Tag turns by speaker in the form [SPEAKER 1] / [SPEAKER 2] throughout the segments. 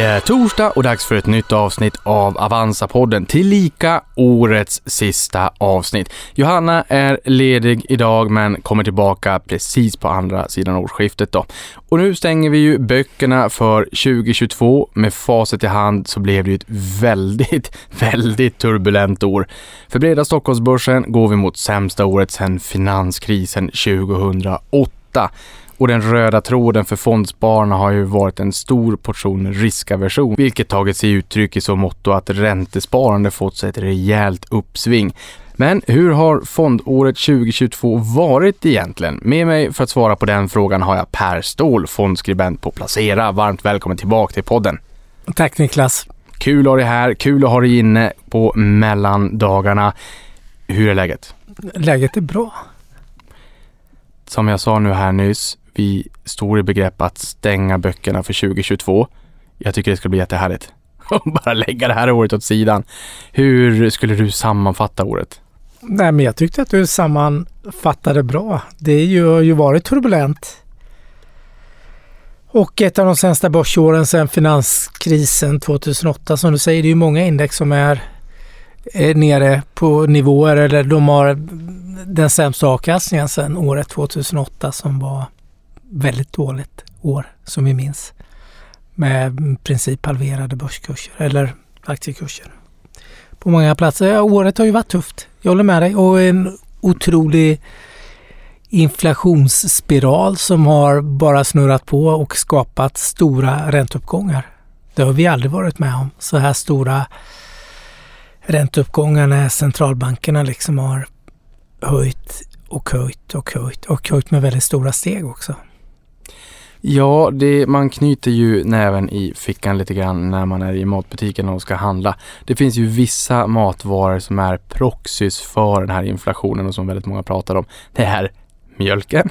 [SPEAKER 1] Det är torsdag och dags för ett nytt avsnitt av Avanza-podden, tillika årets sista avsnitt. Johanna är ledig idag men kommer tillbaka precis på andra sidan årsskiftet då. Och nu stänger vi ju böckerna för 2022. Med facit i hand så blev det ju ett väldigt, väldigt turbulent år. För breda Stockholmsbörsen går vi mot sämsta året sedan finanskrisen 2008. Och den röda tråden för fondspararna har ju varit en stor portion riskaversion, vilket tagit sig uttryck i så måtto att räntesparande fått sig ett rejält uppsving. Men hur har fondåret 2022 varit egentligen? Med mig för att svara på den frågan har jag Per Ståhl, fondskribent på Placera. Varmt välkommen tillbaka till podden.
[SPEAKER 2] Tack Niklas.
[SPEAKER 1] Kul att ha dig här, kul att ha dig inne på mellandagarna. Hur är läget?
[SPEAKER 2] Läget är bra.
[SPEAKER 1] Som jag sa nu här nyss, vi står i begrepp att stänga böckerna för 2022. Jag tycker det ska bli jättehärligt. Bara lägga det här året åt sidan. Hur skulle du sammanfatta året?
[SPEAKER 2] Nej, men jag tyckte att du sammanfattade bra. Det har ju, har ju varit turbulent. Och ett av de sämsta börsåren sedan finanskrisen 2008. Som du säger, det är ju många index som är, är nere på nivåer eller de har den sämsta avkastningen sedan året 2008 som var väldigt dåligt år som vi minns. Med i princip halverade börskurser eller aktiekurser. På många platser. Ja, året har ju varit tufft. Jag håller med dig. Och en otrolig inflationsspiral som har bara snurrat på och skapat stora ränteuppgångar. Det har vi aldrig varit med om. Så här stora ränteuppgångar när centralbankerna liksom har höjt och höjt och höjt och höjt med väldigt stora steg också.
[SPEAKER 1] Ja, det, man knyter ju näven i fickan lite grann när man är i matbutiken och ska handla. Det finns ju vissa matvaror som är proxys för den här inflationen och som väldigt många pratar om. Det är mjölken,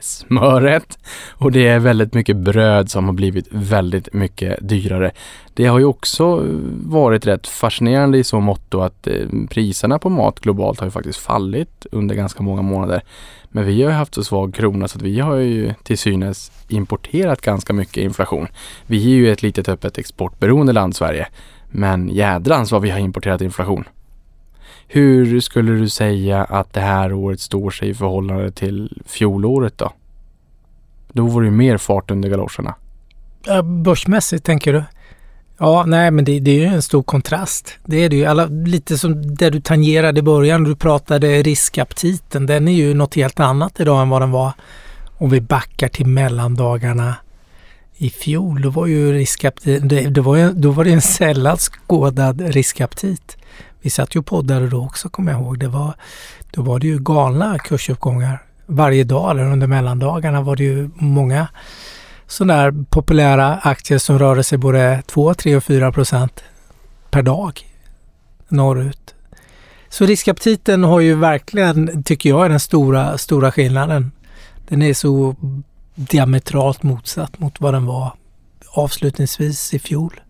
[SPEAKER 1] smöret och det är väldigt mycket bröd som har blivit väldigt mycket dyrare. Det har ju också varit rätt fascinerande i så måtto att eh, priserna på mat globalt har ju faktiskt fallit under ganska många månader. Men vi har ju haft så svag krona så att vi har ju till synes importerat ganska mycket inflation. Vi är ju ett litet öppet exportberoende land Sverige. Men jädrans vad vi har importerat inflation. Hur skulle du säga att det här året står sig i förhållande till fjolåret då? Då var det ju mer fart under galoscherna.
[SPEAKER 2] Ja, börsmässigt tänker du? Ja, nej men det, det, är ju en stor kontrast. Det är det ju. Alla, lite som det du tangerade i början, du pratade riskaptiten. Den är ju något helt annat idag än vad den var om vi backar till mellandagarna i fjol. Då var ju riskaptiten, det, det var ju, då var det en sällan skådad riskaptit. Vi satt ju och poddade då också kommer jag ihåg. Det var, då var det ju galna kursuppgångar varje dag eller under mellandagarna var det ju många sådana där populära aktier som rörde sig både 2, 3 och 4 procent per dag norrut. Så riskaptiten har ju verkligen, tycker jag, är den stora, stora skillnaden. Den är så diametralt motsatt mot vad den var avslutningsvis i fjol.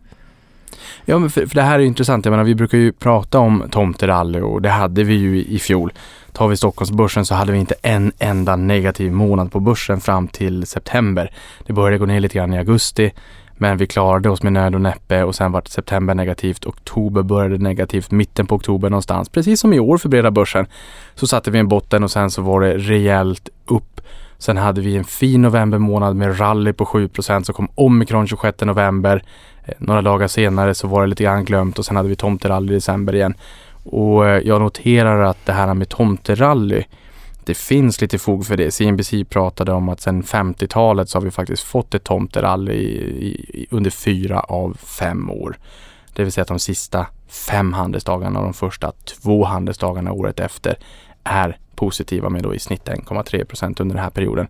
[SPEAKER 1] Ja, men för, för, det här är intressant. Jag menar, vi brukar ju prata om tomterally och det hade vi ju i, i fjol. Tar vi Stockholmsbörsen så hade vi inte en enda negativ månad på börsen fram till september. Det började gå ner lite grann i augusti men vi klarade oss med nöd och näppe och sen vart september negativt, oktober började negativt, mitten på oktober någonstans. Precis som i år för breda börsen så satte vi en botten och sen så var det rejält upp. Sen hade vi en fin november månad med rally på 7% så kom omikron 26 november. Eh, några dagar senare så var det lite grann glömt och sen hade vi tomterally i december igen. Och eh, jag noterar att det här med tomterally, det finns lite fog för det. CNBC pratade om att sedan 50-talet så har vi faktiskt fått ett tomterally i, i, under fyra av fem år. Det vill säga att de sista fem handelsdagarna och de första två handelsdagarna året efter är positiva med då i snitt 1,3 procent under den här perioden.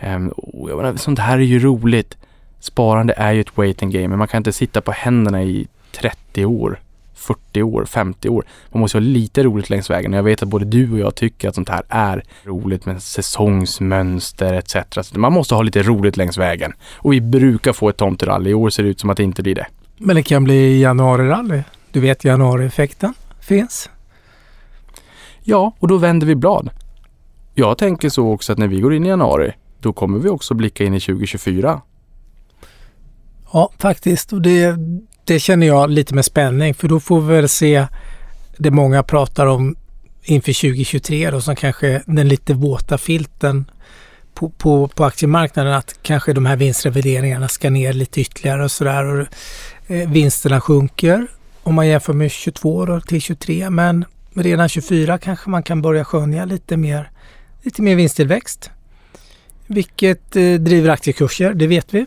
[SPEAKER 1] Ehm, menar, sånt här är ju roligt. Sparande är ju ett waiting game, men man kan inte sitta på händerna i 30 år 40 år, 50 år. Man måste ha lite roligt längs vägen. Jag vet att både du och jag tycker att sånt här är roligt med säsongsmönster etc. Så man måste ha lite roligt längs vägen. Och vi brukar få ett tomterally. I år ser det ut som att det inte blir det.
[SPEAKER 2] Men det kan bli januarirally. Du vet januarieffekten finns.
[SPEAKER 1] Ja, och då vänder vi blad. Jag tänker så också att när vi går in i januari, då kommer vi också blicka in i 2024.
[SPEAKER 2] Ja, faktiskt. Och det, det känner jag lite med spänning för då får vi väl se det många pratar om inför 2023 då som kanske den lite våta filten på, på, på aktiemarknaden att kanske de här vinstrevideringarna ska ner lite ytterligare och sådär. Eh, vinsterna sjunker om man jämför med 22 då, till 23 men redan 24 kanske man kan börja skönja lite mer, lite mer vinsttillväxt. Vilket eh, driver aktiekurser, det vet vi.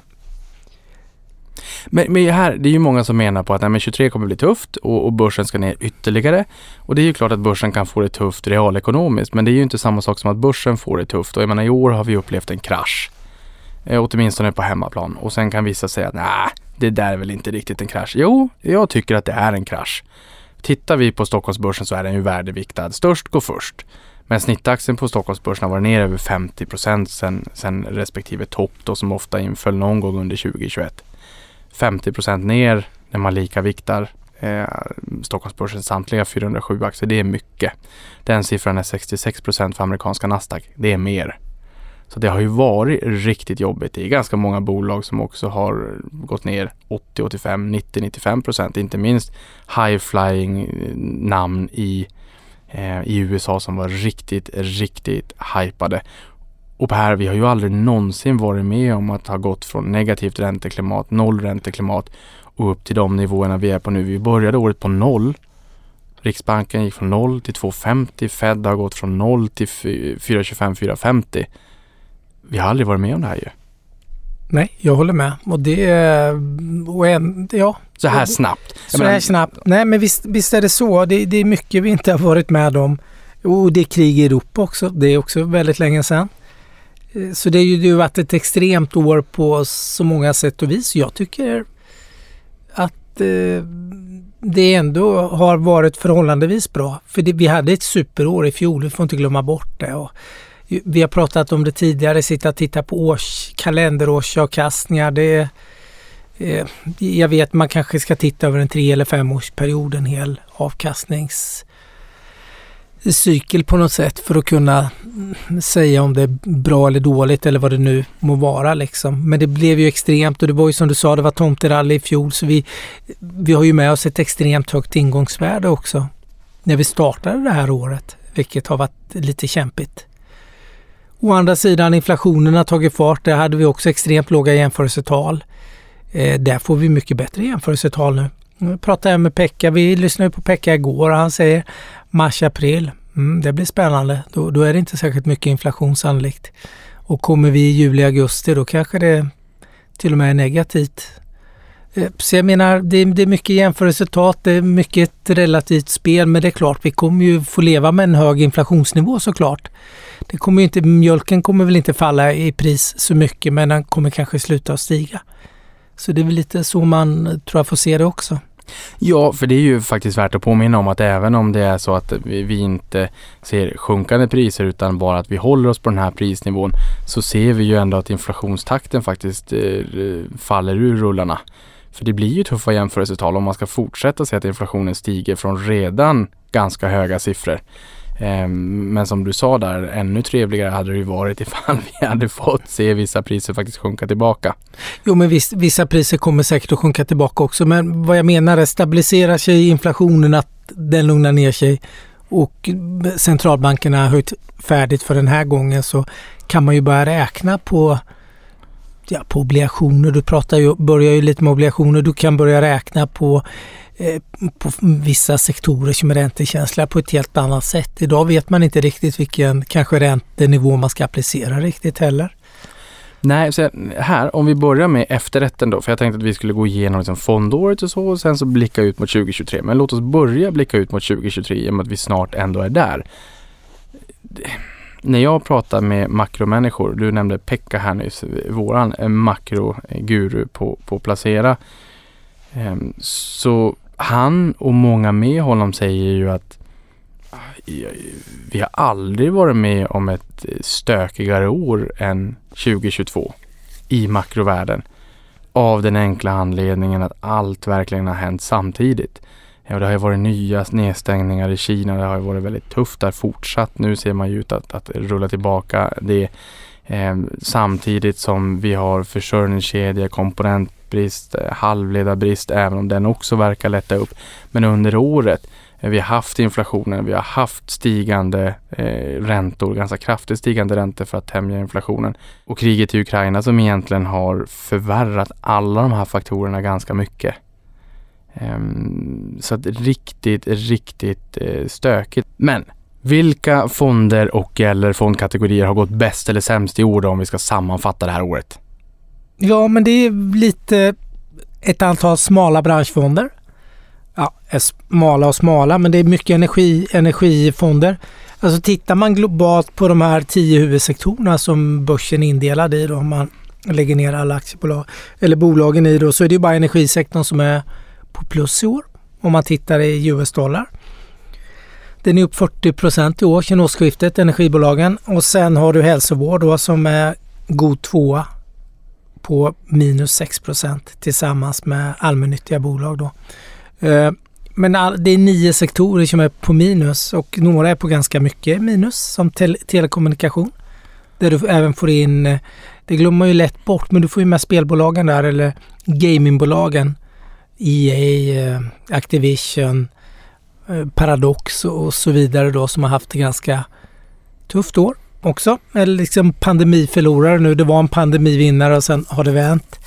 [SPEAKER 1] Men, men här, det är ju många som menar på att nej, 23 kommer bli tufft och, och börsen ska ner ytterligare. Och det är ju klart att börsen kan få det tufft realekonomiskt, men det är ju inte samma sak som att börsen får det tufft. Och jag menar, i år har vi upplevt en krasch. Eh, åtminstone på hemmaplan. Och sen kan vissa säga att nej, det där är väl inte riktigt en krasch. Jo, jag tycker att det är en krasch. Tittar vi på Stockholmsbörsen så är den ju värdeviktad. Störst går först. Men snittaktien på Stockholmsbörsen har varit ner över 50 procent sen, sen respektive topp då som ofta inföll någon gång under 2021. 50 procent ner när man likaviktar eh, Stockholmsbörsens samtliga 407 aktier. Det är mycket. Den siffran är 66 procent för amerikanska Nasdaq. Det är mer. Så det har ju varit riktigt jobbigt. Det är ganska många bolag som också har gått ner 80, 85, 90, 95 procent. Inte minst high flying eh, namn i, eh, i USA som var riktigt, riktigt hypade. Och här, vi har ju aldrig någonsin varit med om att ha gått från negativt ränteklimat, noll ränteklimat och upp till de nivåerna vi är på nu. Vi började året på noll. Riksbanken gick från 0 till 2,50. Fed har gått från 0 till 4,25, 4,50. Vi har aldrig varit med om det här ju.
[SPEAKER 2] Nej, jag håller med. Och det är... Och en, ja.
[SPEAKER 1] Så här snabbt.
[SPEAKER 2] Så här snabbt. Nej, men visst, visst är det så. Det, det, är mycket vi inte har varit med om. Och det är krig i Europa också. Det är också väldigt länge sedan. Eh, så det har ju varit ett extremt år på så många sätt och vis. Jag tycker att eh, det ändå har varit förhållandevis bra. För det, vi hade ett superår i fjol, vi får inte glömma bort det. Och vi har pratat om det tidigare, sitta och titta på års, kalenderårsavkastningar. Det, eh, jag vet man kanske ska titta över en tre eller femårsperiod, en hel avkastningscykel på något sätt för att kunna säga om det är bra eller dåligt eller vad det nu må vara liksom. Men det blev ju extremt och det var ju som du sa, det var tomterally i fjol så vi, vi har ju med oss ett extremt högt ingångsvärde också när vi startade det här året, vilket har varit lite kämpigt. Å andra sidan inflationen har tagit fart. Där hade vi också extremt låga jämförelsetal. Eh, där får vi mycket bättre jämförelsetal nu. Nu pratar jag med Pekka. Vi lyssnade på Pekka igår och han säger mars-april. Mm, det blir spännande. Då, då, är det inte särskilt mycket inflation sannolikt. Och kommer vi i juli-augusti då kanske det till och med är negativt. Eh, så jag menar, det är, det är mycket jämförelsetat, det är mycket relativt spel, men det är klart, vi kommer ju få leva med en hög inflationsnivå såklart. Det kommer inte, mjölken kommer väl inte falla i pris så mycket, men den kommer kanske sluta att stiga. Så det är väl lite så man tror jag får se det också.
[SPEAKER 1] Ja, för det är ju faktiskt värt att påminna om att även om det är så att vi, inte ser sjunkande priser utan bara att vi håller oss på den här prisnivån så ser vi ju ändå att inflationstakten faktiskt eh, faller ur rullarna. För det blir ju tuffa jämförelsetal om man ska fortsätta se att inflationen stiger från redan ganska höga siffror. Ehm, men som du sa där, ännu trevligare hade det ju varit ifall vi hade fått se vissa priser faktiskt sjunka tillbaka.
[SPEAKER 2] Jo men visst, vissa priser kommer säkert att sjunka tillbaka också. Men vad jag menar är, stabiliserar sig inflationen, att den lugnar ner sig och centralbankerna har höjt färdigt för den här gången så kan man ju börja räkna på ja, på obligationer. Du pratar ju, börjar ju lite med obligationer. Du kan börja räkna på, eh, på vissa sektorer som är räntekänsliga på ett helt annat sätt. Idag vet man inte riktigt vilken kanske räntenivå man ska applicera riktigt heller.
[SPEAKER 1] Nej, så här, om vi börjar med efterrätten då, för jag tänkte att vi skulle gå igenom liksom fondåret och så och sen så blicka ut mot 2023. Men låt oss börja blicka ut mot 2023 i och med att vi snart ändå är där när jag pratar med makromänniskor, du nämnde Pekka här nyss, våran eh, makroguru på, på Placera. Ehm, så han och många med honom säger ju att vi har aldrig varit med om ett eh, stökigare år än 2022 i makrovärlden. Av den enkla anledningen att allt verkligen har hänt samtidigt. Ja, det har ju varit nya nedstängningar i Kina. Det har ju varit väldigt tufft där fortsatt. Nu ser man ju ut att, att rulla tillbaka. Det Eh, samtidigt som vi har försörjningskedja, komponentbrist, eh, halvledarbrist, även om den också verkar lätta upp. Men under året eh, vi har haft inflationen, vi har haft stigande eh, räntor, ganska kraftigt stigande räntor för att tämja inflationen. Och kriget i Ukraina som egentligen har förvärrat alla de här faktorerna ganska mycket. Ehm, så att riktigt, riktigt eh, stökigt. Men vilka fonder och eller fondkategorier har gått bäst eller sämst i år då, om vi ska sammanfatta det här året?
[SPEAKER 2] Ja, men det är lite ett antal smala branschfonder. Ja, eh, smala och smala, men det är mycket energi, energifonder. Alltså tittar man globalt på de här tio huvudsektorerna som börsen är indelad i då, om man lägger ner alla aktiebolag eller bolagen i då, så är det ju bara energisektorn som är på plus i år om man tittar i US-dollar. Den är upp 40 procent i år sedan årsskiftet, energibolagen. Och sen har du hälsovård då som är god tvåa på minus 6 procent tillsammans med allmännyttiga bolag. Då. Eh, men det är nio sektorer som är på minus och några är på ganska mycket minus som te telekommunikation. Där du även får in, eh, det glömmer man ju lätt bort, men du får ju med spelbolagen där eller gamingbolagen. EA, eh, Activision, eh, Paradox och så vidare då som har haft det ganska tufft år också. Eller liksom pandemiförlorare nu. Det var en pandemivinnare och sen har det vänt.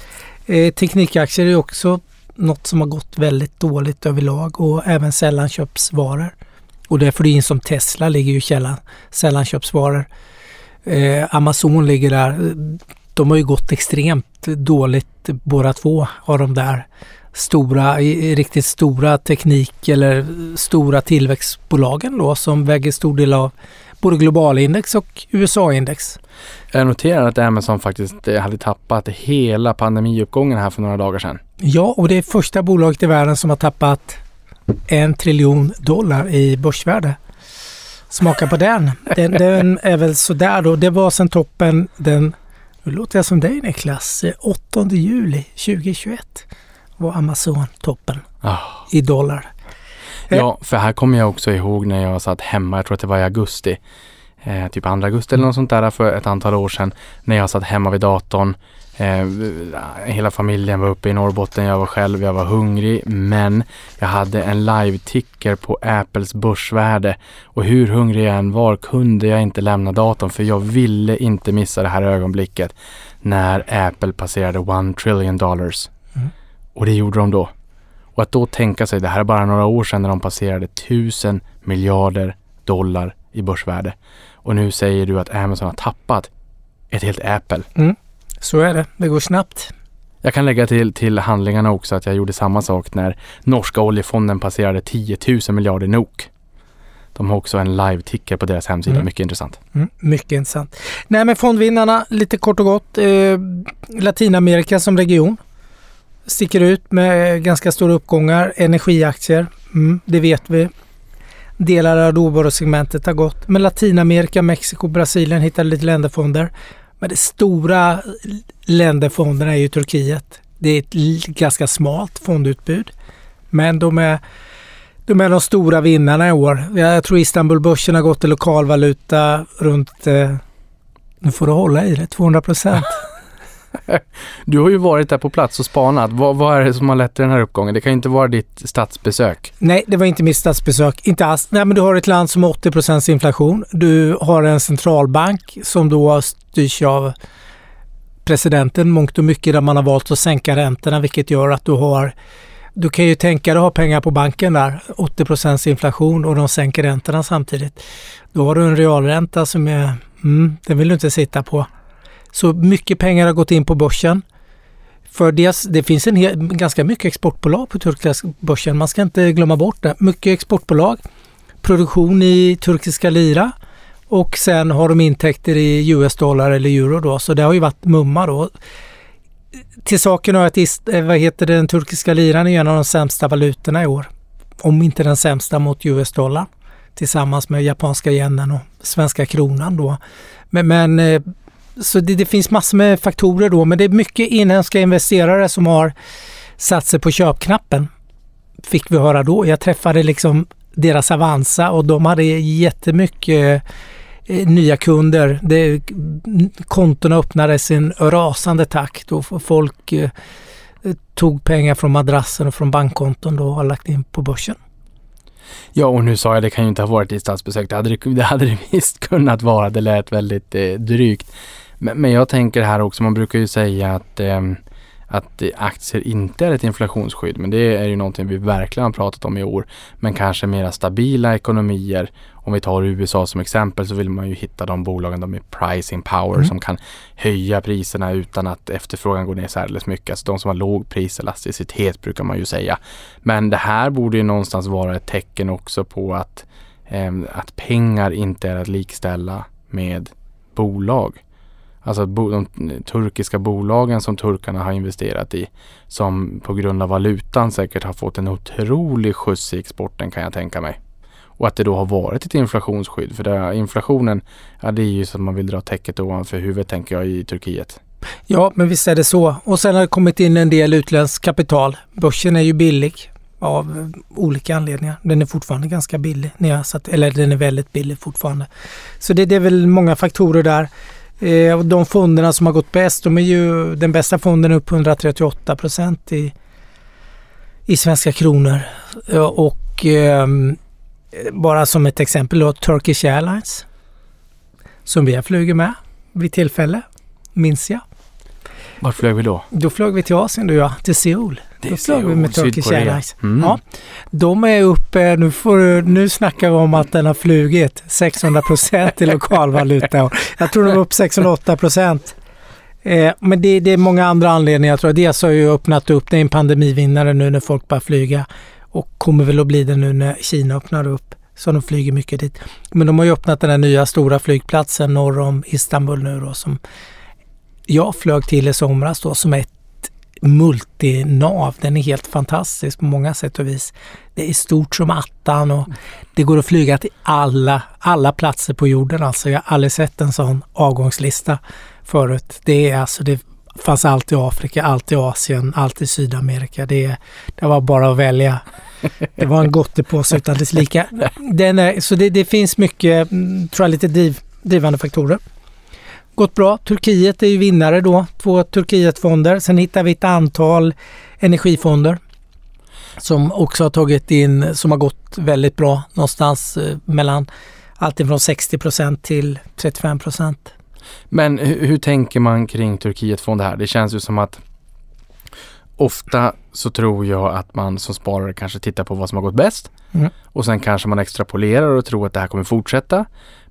[SPEAKER 2] Eh, teknikaktier är också något som har gått väldigt dåligt överlag och även sällanköpsvaror. Och därför det in som Tesla ligger ju i källan, sällanköpsvaror. Eh, Amazon ligger där. De har ju gått extremt dåligt båda två av de där stora, riktigt stora teknik eller stora tillväxtbolagen då som väger stor del av både globalindex och USA-index.
[SPEAKER 1] Jag noterar att Amazon faktiskt eh, hade tappat hela pandemiuppgången här för några dagar sedan.
[SPEAKER 2] Ja, och det är första bolaget i världen som har tappat en triljon dollar i börsvärde. Smaka på den. den. Den är väl sådär då. Det var sen toppen den, nu låter jag som dig Niklas, 8 juli 2021 var Amazon toppen oh. i dollar.
[SPEAKER 1] Ja, för här kommer jag också ihåg när jag satt hemma, jag tror att det var i augusti, eh, typ 2 augusti eller något sånt där för ett antal år sedan, när jag satt hemma vid datorn. Eh, hela familjen var uppe i Norrbotten, jag var själv, jag var hungrig, men jag hade en live-ticker på Apples börsvärde och hur hungrig jag än var kunde jag inte lämna datorn för jag ville inte missa det här ögonblicket när Apple passerade one trillion dollars. Och det gjorde de då. Och att då tänka sig, det här är bara några år sedan när de passerade tusen miljarder dollar i börsvärde. Och nu säger du att Amazon har tappat ett helt Apple.
[SPEAKER 2] Mm. Så är det. Det går snabbt.
[SPEAKER 1] Jag kan lägga till, till handlingarna också att jag gjorde samma sak när norska oljefonden passerade 10 000 miljarder NOK. De har också en live-ticker på deras hemsida. Mm. Mycket intressant.
[SPEAKER 2] Mm, mycket intressant. Nej men fondvinnarna, lite kort och gott. Eh, Latinamerika som region sticker ut med ganska stora uppgångar. Energiaktier, mm, det vet vi. Delar av råvarusegmentet har gått. Men Latinamerika, Mexiko, Brasilien hittar lite länderfonder. Men de stora länderfonderna är ju Turkiet. Det är ett ganska smalt fondutbud. Men de är, de är de stora vinnarna i år. Jag tror Istanbulbörsen har gått i lokalvaluta runt, eh, nu får du hålla i det, 200 procent.
[SPEAKER 1] Du har ju varit där på plats och spanat. Vad, vad är det som har lett till den här uppgången? Det kan ju inte vara ditt statsbesök.
[SPEAKER 2] Nej, det var inte mitt statsbesök. Inte alls. Nej, men du har ett land som har 80 procents inflation. Du har en centralbank som då styrs av presidenten mångt och mycket där man har valt att sänka räntorna vilket gör att du har du kan ju tänka dig att ha pengar på banken där, 80 procents inflation och de sänker räntorna samtidigt. Då har du en realränta som är, mm, den vill du inte sitta på. Så mycket pengar har gått in på börsen. För det, det finns en hel, ganska mycket exportbolag på turkiska börsen. Man ska inte glömma bort det. Mycket exportbolag, produktion i turkiska lira och sen har de intäkter i US-dollar eller euro då. Så det har ju varit mumma då. Till saken hör att eh, vad heter det, den turkiska liran är en av de sämsta valutorna i år. Om inte den sämsta mot US-dollar tillsammans med japanska yenen och svenska kronan då. Men, men eh, så det, det, finns massor med faktorer då, men det är mycket inhemska investerare som har satt sig på köpknappen. Fick vi höra då. Jag träffade liksom deras Avanza och de hade jättemycket eh, nya kunder. Det, kontona öppnades i en rasande takt och folk eh, tog pengar från madrassen och från bankkonton då och har lagt in på börsen.
[SPEAKER 1] Ja, och nu sa jag det kan ju inte ha varit i statsbesök. Det hade det, det, hade det visst kunnat vara. Det lät väldigt eh, drygt. Men, men, jag tänker här också, man brukar ju säga att eh, att aktier inte är ett inflationsskydd, men det är ju någonting vi verkligen har pratat om i år. Men kanske mera stabila ekonomier. Om vi tar USA som exempel så vill man ju hitta de bolagen, de med pricing power mm. som kan höja priserna utan att efterfrågan går ner särskilt mycket. Alltså de som har låg priselasticitet brukar man ju säga. Men det här borde ju någonstans vara ett tecken också på att, eh, att pengar inte är att likställa med bolag. Alltså de turkiska bolagen som turkarna har investerat i som på grund av valutan säkert har fått en otrolig skjuts i exporten kan jag tänka mig. Och att det då har varit ett inflationsskydd. För det, inflationen, ja det är ju så att man vill dra täcket ovanför huvudet tänker jag i Turkiet.
[SPEAKER 2] Ja, men visst är det så. Och sen har det kommit in en del utländskt kapital. Börsen är ju billig av eh, olika anledningar. Den är fortfarande ganska billig. Eller den är väldigt billig fortfarande. Så det, det är väl många faktorer där. Eh, de fonderna som har gått bäst, de är ju den bästa fonden upp 138 procent i, i svenska kronor. Och eh, bara som ett exempel då Turkish Airlines som vi har flugit med vid tillfälle, minns jag.
[SPEAKER 1] Var flög vi då?
[SPEAKER 2] Då flög vi till Asien då ja, till Seoul. Då flög vi med Turkish Airlines. Mm. Ja. De är uppe, nu, får, nu snackar vi om att den har flugit 600 procent i lokalvaluta. Jag tror de var upp 608 procent. Eh, men det, det, är många andra anledningar. Jag tror dels har ju öppnat upp, det är en pandemivinnare nu när folk börjar flyga och kommer väl att bli det nu när Kina öppnar upp så de flyger mycket dit. Men de har ju öppnat den här nya stora flygplatsen norr om Istanbul nu då som jag flög till i somras då som ett multinav. Den är helt fantastisk på många sätt och vis. Det är stort som attan och det går att flyga till alla, alla platser på jorden. Alltså jag har aldrig sett en sån avgångslista förut. Det är alltså, det fanns allt i Afrika, allt i Asien, allt i Sydamerika. Det, det var bara att välja. Det var en gottepåse utan dess lika. Den är, så det, det finns mycket, mm, tror jag, lite driv, drivande faktorer gått bra. Turkiet är ju vinnare då, två Turkietfonder. Sen hittar vi ett antal energifonder som också har tagit in, som har gått väldigt bra någonstans eh, mellan alltifrån 60% till 35%
[SPEAKER 1] Men hur, hur, tänker man kring Turkietfonder här? Det känns ju som att ofta så tror jag att man som sparare kanske tittar på vad som har gått bäst mm. och sen kanske man extrapolerar och tror att det här kommer fortsätta.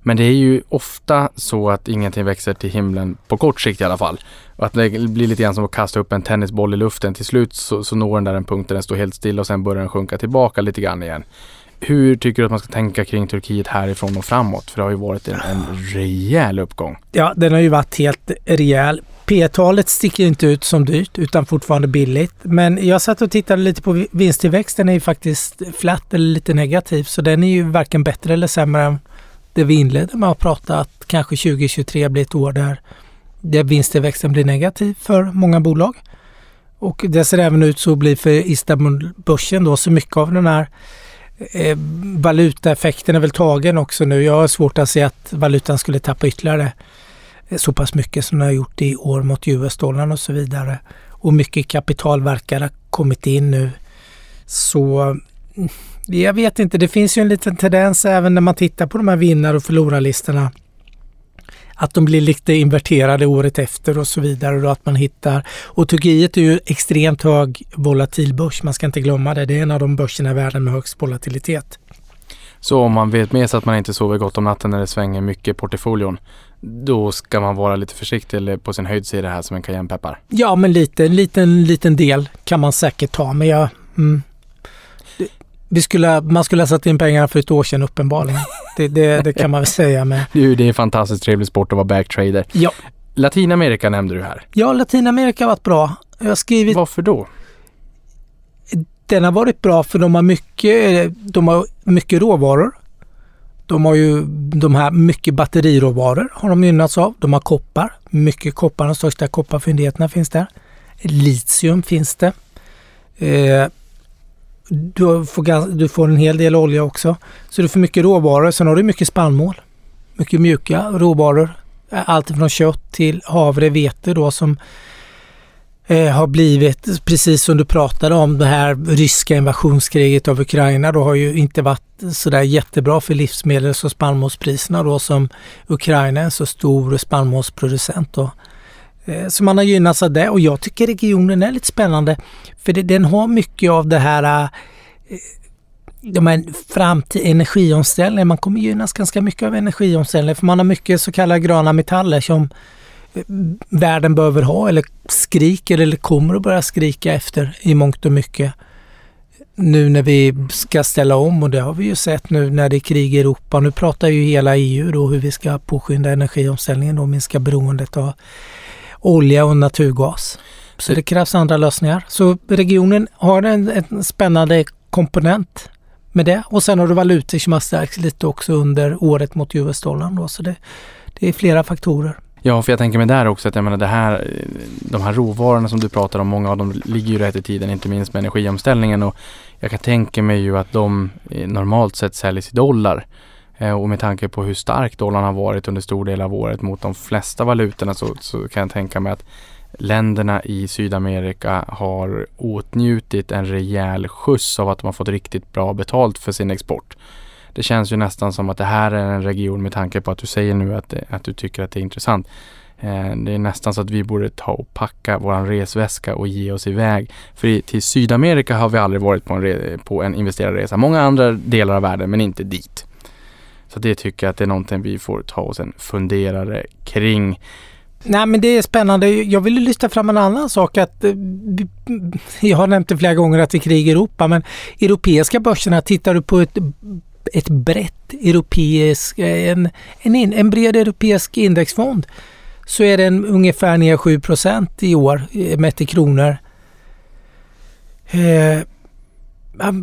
[SPEAKER 1] Men det är ju ofta så att ingenting växer till himlen på kort sikt i alla fall. att det blir lite grann som att kasta upp en tennisboll i luften. Till slut så, så når den där en punkt där den står helt still och sen börjar den sjunka tillbaka lite grann igen. Hur tycker du att man ska tänka kring Turkiet härifrån och framåt? För det har ju varit en, en rejäl uppgång.
[SPEAKER 2] Ja, den har ju varit helt rejäl. P-talet sticker inte ut som dyrt utan fortfarande billigt. Men jag satt och tittade lite på vinsttillväxten är ju faktiskt flat eller lite negativ. Så den är ju varken bättre eller sämre än det vi inledde med att prata att kanske 2023 blir ett år där, där vinsttillväxten blir negativ för många bolag. Och det ser även ut så att bli för Istanbulbörsen då, så mycket av den här eh, valutaeffekten är väl tagen också nu. Jag har svårt att se att valutan skulle tappa ytterligare eh, så pass mycket som den har gjort i år mot US-dollarn och så vidare. Och mycket kapital verkar ha kommit in nu. Så mm, jag vet inte, det finns ju en liten tendens även när man tittar på de här vinnar och förlorarlistorna att de blir lite inverterade året efter och så vidare. Och att man hittar, och Turkiet är ju extremt hög volatil börs, man ska inte glömma det. Det är en av de börserna i världen med högst volatilitet.
[SPEAKER 1] Så om man vet med sig att man inte sover gott om natten när det svänger mycket i portföljen, då ska man vara lite försiktig eller på sin höjd se det här som en cayennepeppar?
[SPEAKER 2] Ja, men lite, en liten, liten del kan man säkert ta. Men jag, mm, vi skulle, man skulle ha satt in pengarna för ett år sedan uppenbarligen. Det, det, det kan man väl säga med.
[SPEAKER 1] Du, det är en fantastiskt trevlig sport att vara backtrader.
[SPEAKER 2] Ja.
[SPEAKER 1] Latinamerika nämnde du här.
[SPEAKER 2] Ja, Latinamerika har varit bra. Jag har skrivit...
[SPEAKER 1] Varför då?
[SPEAKER 2] Den har varit bra för de har mycket, de har mycket råvaror. De har ju de här mycket batteriråvaror har de gynnats av. De har koppar. Mycket koppar, de största kopparfyndigheterna finns där. Litium finns det. Eh, du får, du får en hel del olja också. Så du får mycket råvaror. Sen har du mycket spannmål. mycket mjuka råvaror. Eh, allt från kött till havre, vete då som eh, har blivit, precis som du pratade om, det här ryska invasionskriget av Ukraina då har ju inte varit sådär jättebra för livsmedels och spannmålspriserna då som Ukraina är en så stor spannmålsproducent då. Eh, så man har gynnats av det och jag tycker regionen är lite spännande för det, den har mycket av det här eh, de här framtid, energiomställningen. Man kommer gynnas ganska mycket av energiomställningen för man har mycket så kallade gröna metaller som eh, världen behöver ha eller skriker eller kommer att börja skrika efter i mångt och mycket. Nu när vi ska ställa om och det har vi ju sett nu när det är krig i Europa. Nu pratar ju hela EU då hur vi ska påskynda energiomställningen och minska beroendet av olja och naturgas. Så det krävs andra lösningar. Så regionen har en, en spännande komponent med det. Och sen har du valutor som har stärkts lite också under året mot US-dollarn. Så det, det är flera faktorer.
[SPEAKER 1] Ja, för jag tänker mig där också att jag menar det här, de här råvarorna som du pratar om, många av dem ligger ju rätt i tiden, inte minst med energiomställningen och jag kan tänka mig ju att de eh, normalt sett säljs i dollar. Eh, och med tanke på hur stark dollarn har varit under stor del av året mot de flesta valutorna så, så kan jag tänka mig att länderna i Sydamerika har åtnjutit en rejäl skjuts av att de har fått riktigt bra betalt för sin export. Det känns ju nästan som att det här är en region med tanke på att du säger nu att, att du tycker att det är intressant. Eh, det är nästan så att vi borde ta och packa våran resväska och ge oss iväg. För till Sydamerika har vi aldrig varit på en, på en investerarresa. Många andra delar av världen men inte dit. Så det tycker jag att det är någonting vi får ta oss en funderare kring.
[SPEAKER 2] Nej men det är spännande. Jag vill lyfta fram en annan sak. att eh, Jag har nämnt det flera gånger att det är krig i Europa men europeiska börserna, tittar du på ett, ett brett europeisk, eh, en, en, en bred europeisk indexfond så är den ungefär ner 7 i år eh, mätt i kronor. Eh,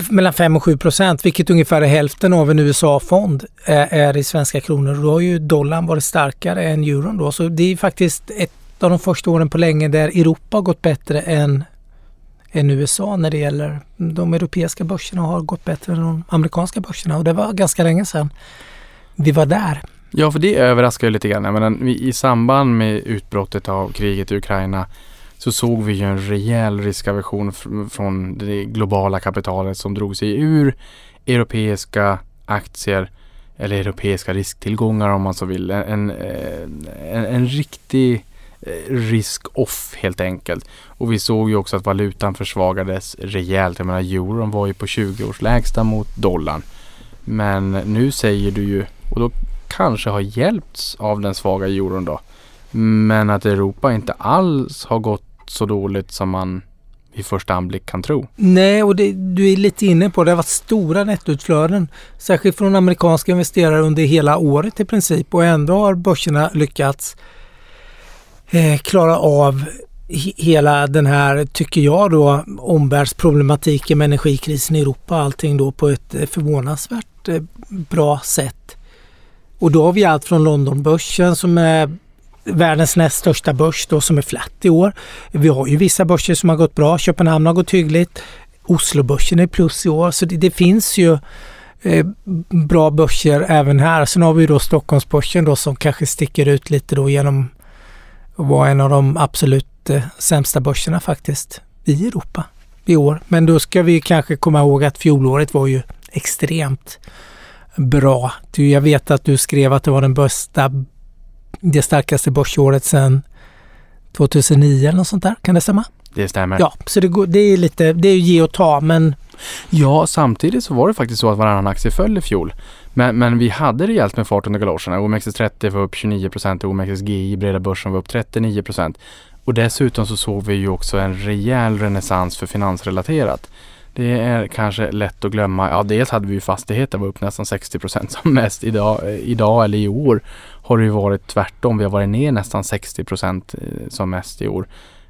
[SPEAKER 2] mellan 5 och 7 procent, vilket ungefär är hälften av en USA-fond eh, är, i svenska kronor. Då har ju dollarn varit starkare än euron då. Så det är faktiskt ett av de första åren på länge där Europa har gått bättre än, än USA när det gäller de europeiska börserna har gått bättre än de amerikanska börserna och det var ganska länge sedan vi var där.
[SPEAKER 1] Ja, för det överraskar ju lite grann. Men I samband med utbrottet av kriget i Ukraina så såg vi ju en rejäl riskaversion från det globala kapitalet som drog sig ur europeiska aktier eller europeiska risktillgångar om man så vill. En, en, en riktig eh, risk-off helt enkelt. Och vi såg ju också att valutan försvagades rejält. Jag menar euron var ju på 20 års lägsta mot dollarn. Men nu säger du ju, och då kanske har hjälpts av den svaga euron då. Men att Europa inte alls har gått så dåligt som man i första anblick kan tro.
[SPEAKER 2] Nej, och det, du är lite inne på det. Det har varit stora nettoutflöden, särskilt från amerikanska investerare under hela året i princip och ändå har börserna lyckats eh, klara av hela den här, tycker jag då, omvärldsproblematiken med energikrisen i Europa allting då på ett eh, förvånansvärt eh, bra sätt. Och då har vi allt från Londonbörsen som är världens näst största börs då som är flat i år. Vi har ju vissa börser som har gått bra. Köpenhamn har gått hyggligt. Oslobörsen är plus i år så det, det finns ju eh, bra börser även här. Sen har vi då Stockholmsbörsen då som kanske sticker ut lite då genom att vara en av de absolut eh, sämsta börserna faktiskt i Europa i år. Men då ska vi kanske komma ihåg att fjolåret var ju extremt bra. Jag vet att du skrev att det var den bästa det starkaste börsåret sedan 2009 eller något sånt där. Kan det stämma?
[SPEAKER 1] Det stämmer.
[SPEAKER 2] Ja, så det, går, det är lite, det är ge och ta men...
[SPEAKER 1] Ja, samtidigt så var det faktiskt så att varannan aktie föll i fjol. Men, men vi hade rejält med fart under galoscherna. OMXS30 var upp 29 procent och OMXSGI, breda börsen, var upp 39 procent. Och dessutom så såg vi ju också en rejäl renässans för finansrelaterat. Det är kanske lätt att glömma. Ja, dels hade vi ju fastigheter var upp nästan 60 procent som mest. Idag, idag eller i år har det ju varit tvärtom. Vi har varit ner nästan 60 procent eh, som mest i år.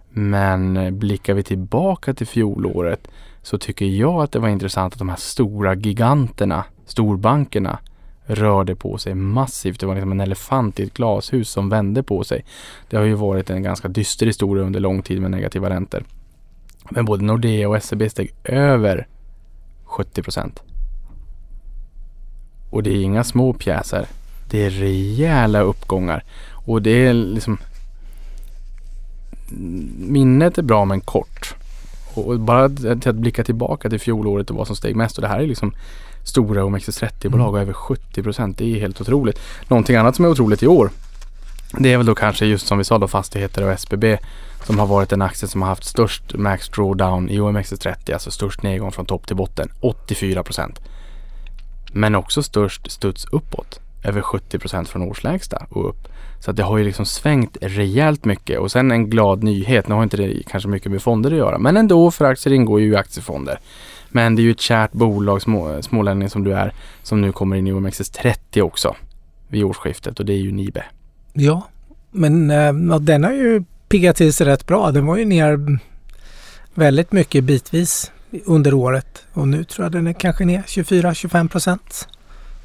[SPEAKER 1] Men eh, blickar vi tillbaka till fjolåret så tycker jag att det var intressant att de här stora giganterna, storbankerna, rörde på sig massivt. Det var liksom en elefant i ett glashus som vände på sig. Det har ju varit en ganska dyster historia under lång tid med negativa räntor. Men både Nordea och SEB steg över 70 procent. Och det är inga små pjäser. Det är rejäla uppgångar. Och det är liksom minnet är bra men kort. Och bara till att blicka tillbaka till fjolåret och vad som steg mest och det här är liksom stora OMXS30-bolag mm. över 70 procent. Det är helt otroligt. Någonting annat som är otroligt i år det är väl då kanske just som vi sa då fastigheter och SBB som har varit den aktie som har haft störst max drawdown i OMXS30, alltså störst nedgång från topp till botten, 84 procent. Men också störst studs uppåt, över 70 procent från årslägsta och upp. Så att det har ju liksom svängt rejält mycket och sen en glad nyhet. Nu har inte det kanske mycket med fonder att göra, men ändå för aktier ingår ju i aktiefonder. Men det är ju ett kärt bolag, små, smålänning som du är, som nu kommer in i OMXS30 också vid årsskiftet och det är ju Nibe.
[SPEAKER 2] Ja, men eh, ja, den har ju piggat till sig rätt bra. Den var ju ner väldigt mycket bitvis under året och nu tror jag den är kanske ner 24-25 procent.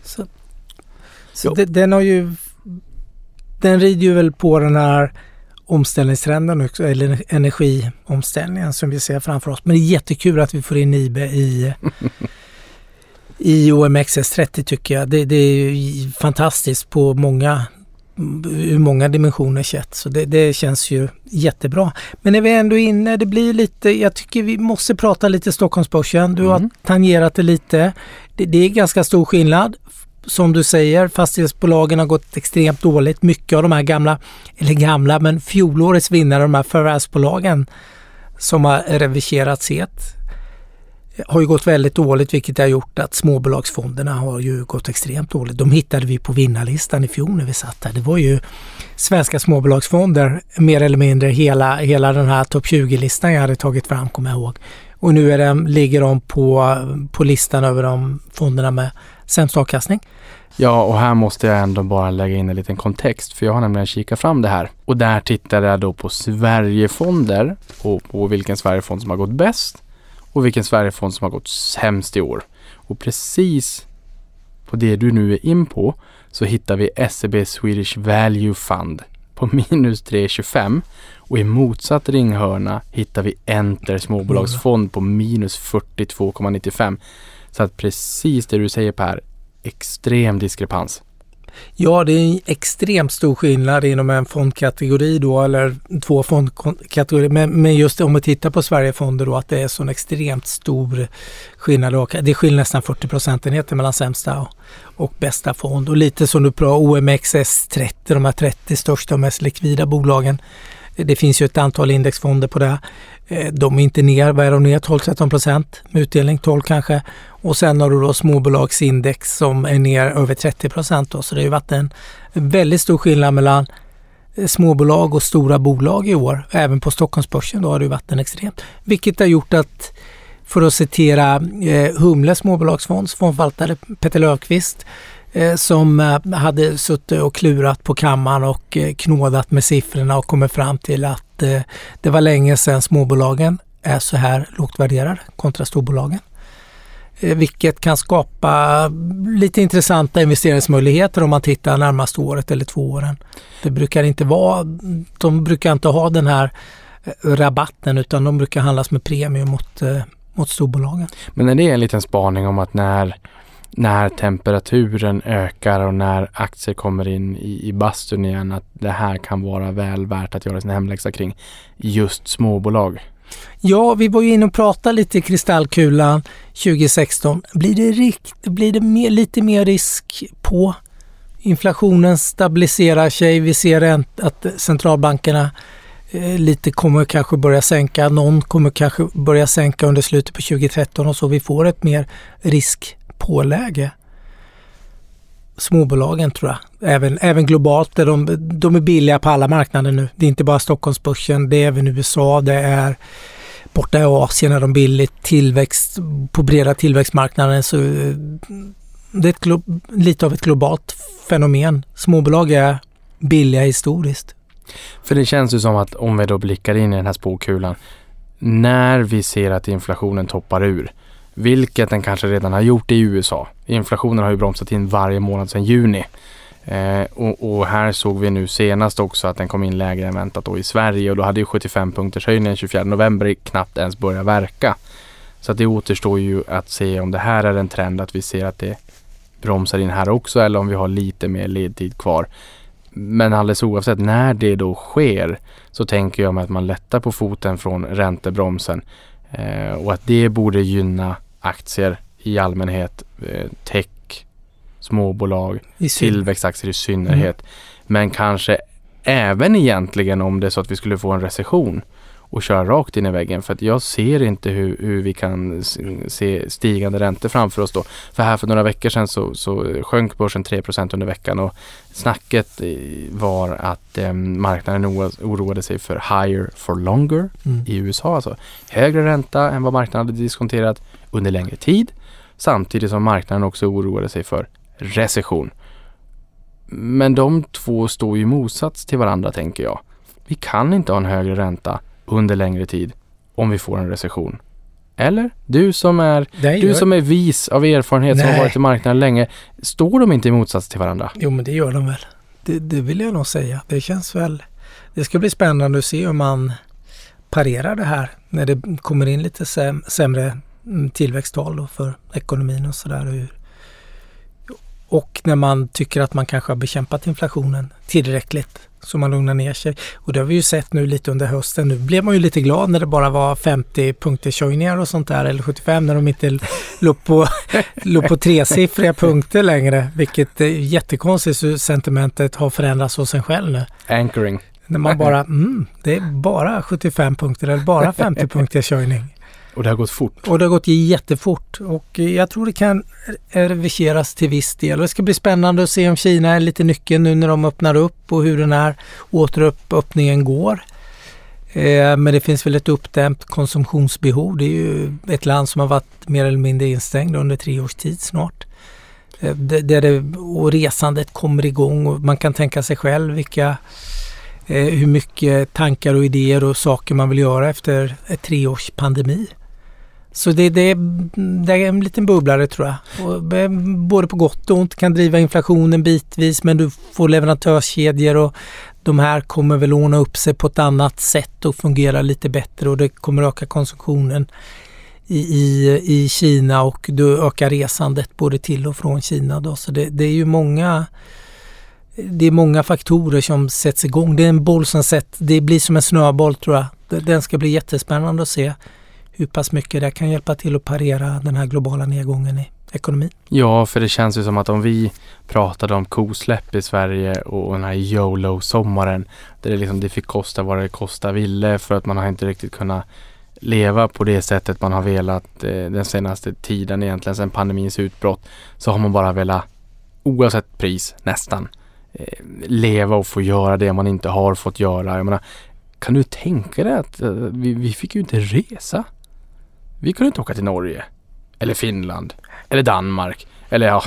[SPEAKER 2] Så, så det, den har ju den rider ju väl på den här omställningstrenden också, eller energiomställningen som vi ser framför oss. Men det är jättekul att vi får in IBE i, i OMXS30 tycker jag. Det, det är fantastiskt på många ur många dimensioner sett. Så det, det, känns ju jättebra. Men när vi ändå är inne, det blir lite, jag tycker vi måste prata lite Stockholmsbörsen. Du har mm. tangerat det lite. Det, det, är ganska stor skillnad som du säger, fastighetsbolagen har gått extremt dåligt. Mycket av de här gamla, eller gamla, men fjolårets vinnare, de här förvärvsbolagen som har reviserats het, har ju gått väldigt dåligt vilket har gjort att småbolagsfonderna har ju gått extremt dåligt. De hittade vi på vinnarlistan i fjol när vi satt där. Det var ju svenska småbolagsfonder mer eller mindre hela, hela den här topp 20-listan jag hade tagit fram kommer jag ihåg. Och nu är de, ligger de på, på listan över de fonderna med sämst avkastning.
[SPEAKER 1] Ja, och här måste jag ändå bara lägga in en liten kontext för jag har nämligen kikat fram det här. Och där tittade jag då på Sverigefonder och på vilken Sverigefond som har gått bäst och vilken Sverigefond som har gått sämst i år. Och precis på det du nu är in på så hittar vi SEB Swedish Value Fund på minus 3,25 och i motsatt ringhörna hittar vi Enter småbolagsfond på minus 42,95. Så att precis det du säger Per, extrem diskrepans.
[SPEAKER 2] Ja, det är en extremt stor skillnad inom en fondkategori då, eller två fondkategorier. Men, men just om vi tittar på Sverigefonder då, att det är sån extremt stor skillnad. Och Det skiljer nästan 40 procentenheter mellan sämsta och, och bästa fond. Och lite som du pratar OMXS30, de här 30 största och mest likvida bolagen. Det finns ju ett antal indexfonder på det. Eh, de är inte ner, vad är de ner? 12-13 procent med utdelning, 12 kanske. Och sen har du då småbolagsindex som är ner över 30 procent. Så det har ju varit en väldigt stor skillnad mellan eh, småbolag och stora bolag i år. Även på Stockholmsbörsen då har det varit en extremt. Vilket har gjort att, för att citera eh, Humle småbolagsfonds fondförvaltare Peter Löfqvist Eh, som eh, hade suttit och klurat på kammaren och eh, knådat med siffrorna och kommit fram till att det var länge sedan småbolagen är så här lågt värderade kontra storbolagen. Vilket kan skapa lite intressanta investeringsmöjligheter om man tittar närmaste året eller två åren. Det brukar inte vara, de brukar inte ha den här rabatten utan de brukar handlas med premie mot, mot storbolagen.
[SPEAKER 1] Men är det en liten spaning om att när när temperaturen ökar och när aktier kommer in i, i bastun igen att det här kan vara väl värt att göra sin hemläxa kring just småbolag.
[SPEAKER 2] Ja, vi var ju inne och pratade lite i kristallkulan 2016. Blir det, rikt, blir det mer, lite mer risk på inflationen stabiliserar sig. Vi ser att centralbankerna eh, lite kommer kanske börja sänka. Någon kommer kanske börja sänka under slutet på 2013 och så vi får ett mer risk påläge. Småbolagen tror jag, även, även globalt. Där de, de är billiga på alla marknader nu. Det är inte bara Stockholmsbörsen, det är även USA, det är borta i Asien är de billigt. Tillväxt på breda tillväxtmarknaden så eh, det är ett, lite av ett globalt fenomen. Småbolag är billiga historiskt.
[SPEAKER 1] För det känns ju som att om vi då blickar in i den här spåkulan. När vi ser att inflationen toppar ur vilket den kanske redan har gjort i USA. Inflationen har ju bromsat in varje månad sedan juni. Eh, och, och, här såg vi nu senast också att den kom in lägre än väntat då i Sverige och då hade ju 75 punkters höjningen 24 november knappt ens börjat verka. Så att det återstår ju att se om det här är en trend att vi ser att det bromsar in här också eller om vi har lite mer ledtid kvar. Men alldeles oavsett när det då sker så tänker jag mig att man lättar på foten från räntebromsen eh, och att det borde gynna aktier i allmänhet, eh, tech, småbolag, tillväxtaktier i synnerhet. Mm. Men kanske även egentligen om det är så att vi skulle få en recession och köra rakt in i väggen. För att jag ser inte hur, hur vi kan se stigande räntor framför oss då. För här för några veckor sedan så, så sjönk börsen 3% under veckan och snacket var att eh, marknaden oroade sig för higher for longer mm. i USA. Alltså högre ränta än vad marknaden hade diskonterat under längre tid. Samtidigt som marknaden också oroade sig för recession. Men de två står ju i motsats till varandra tänker jag. Vi kan inte ha en högre ränta under längre tid om vi får en recession. Eller? Du som är, Nej, du som är vis av erfarenhet Nej. som har varit i marknaden länge. Står de inte i motsats till varandra?
[SPEAKER 2] Jo men det gör de väl. Det, det vill jag nog säga. Det känns väl... Det ska bli spännande att se hur man parerar det här när det kommer in lite sämre tillväxttal för ekonomin och sådär. Och när man tycker att man kanske har bekämpat inflationen tillräckligt så man lugnar ner sig. Och det har vi ju sett nu lite under hösten. Nu blev man ju lite glad när det bara var 50 punkters och sånt där eller 75 när de inte låg på, låg på tresiffriga punkter längre. Vilket är jättekonstigt så sentimentet har förändrats hos en själv nu.
[SPEAKER 1] Anchoring.
[SPEAKER 2] När man bara, mm, det är bara 75 punkter eller bara 50 punkters höjning.
[SPEAKER 1] Och det har gått fort.
[SPEAKER 2] Och det har gått jättefort. Och jag tror det kan reverseras till viss del. Och det ska bli spännande att se om Kina är lite nyckeln nu när de öppnar upp och hur den här återöppningen går. Eh, men det finns väl ett uppdämt konsumtionsbehov. Det är ju ett land som har varit mer eller mindre instängd under tre års tid snart. Eh, där det, och resandet kommer igång och man kan tänka sig själv vilka eh, hur mycket tankar och idéer och saker man vill göra efter ett tre års pandemi. Så det, det, det, är en liten bubblare tror jag. Och, eh, både på gott och ont kan driva inflationen bitvis men du får leverantörskedjor och de här kommer väl ordna upp sig på ett annat sätt och fungera lite bättre och det kommer öka konsumtionen i, i, i Kina och du ökar resandet både till och från Kina. Då. Så det, det är ju många det är många faktorer som sätts igång. Det är en boll som sätts, det blir som en snöboll tror jag. Den ska bli jättespännande att se hur pass mycket det kan hjälpa till att parera den här globala nedgången i ekonomin.
[SPEAKER 1] Ja, för det känns ju som att om vi pratade om kosläpp i Sverige och den här YOLO-sommaren där det, liksom, det fick kosta vad det kosta ville för att man har inte riktigt kunnat leva på det sättet man har velat eh, den senaste tiden egentligen sedan pandemins utbrott så har man bara velat oavsett pris nästan eh, leva och få göra det man inte har fått göra. Jag menar, kan du tänka dig att eh, vi, vi fick ju inte resa vi kunde inte åka till Norge. Eller Finland. Eller Danmark. Eller ja,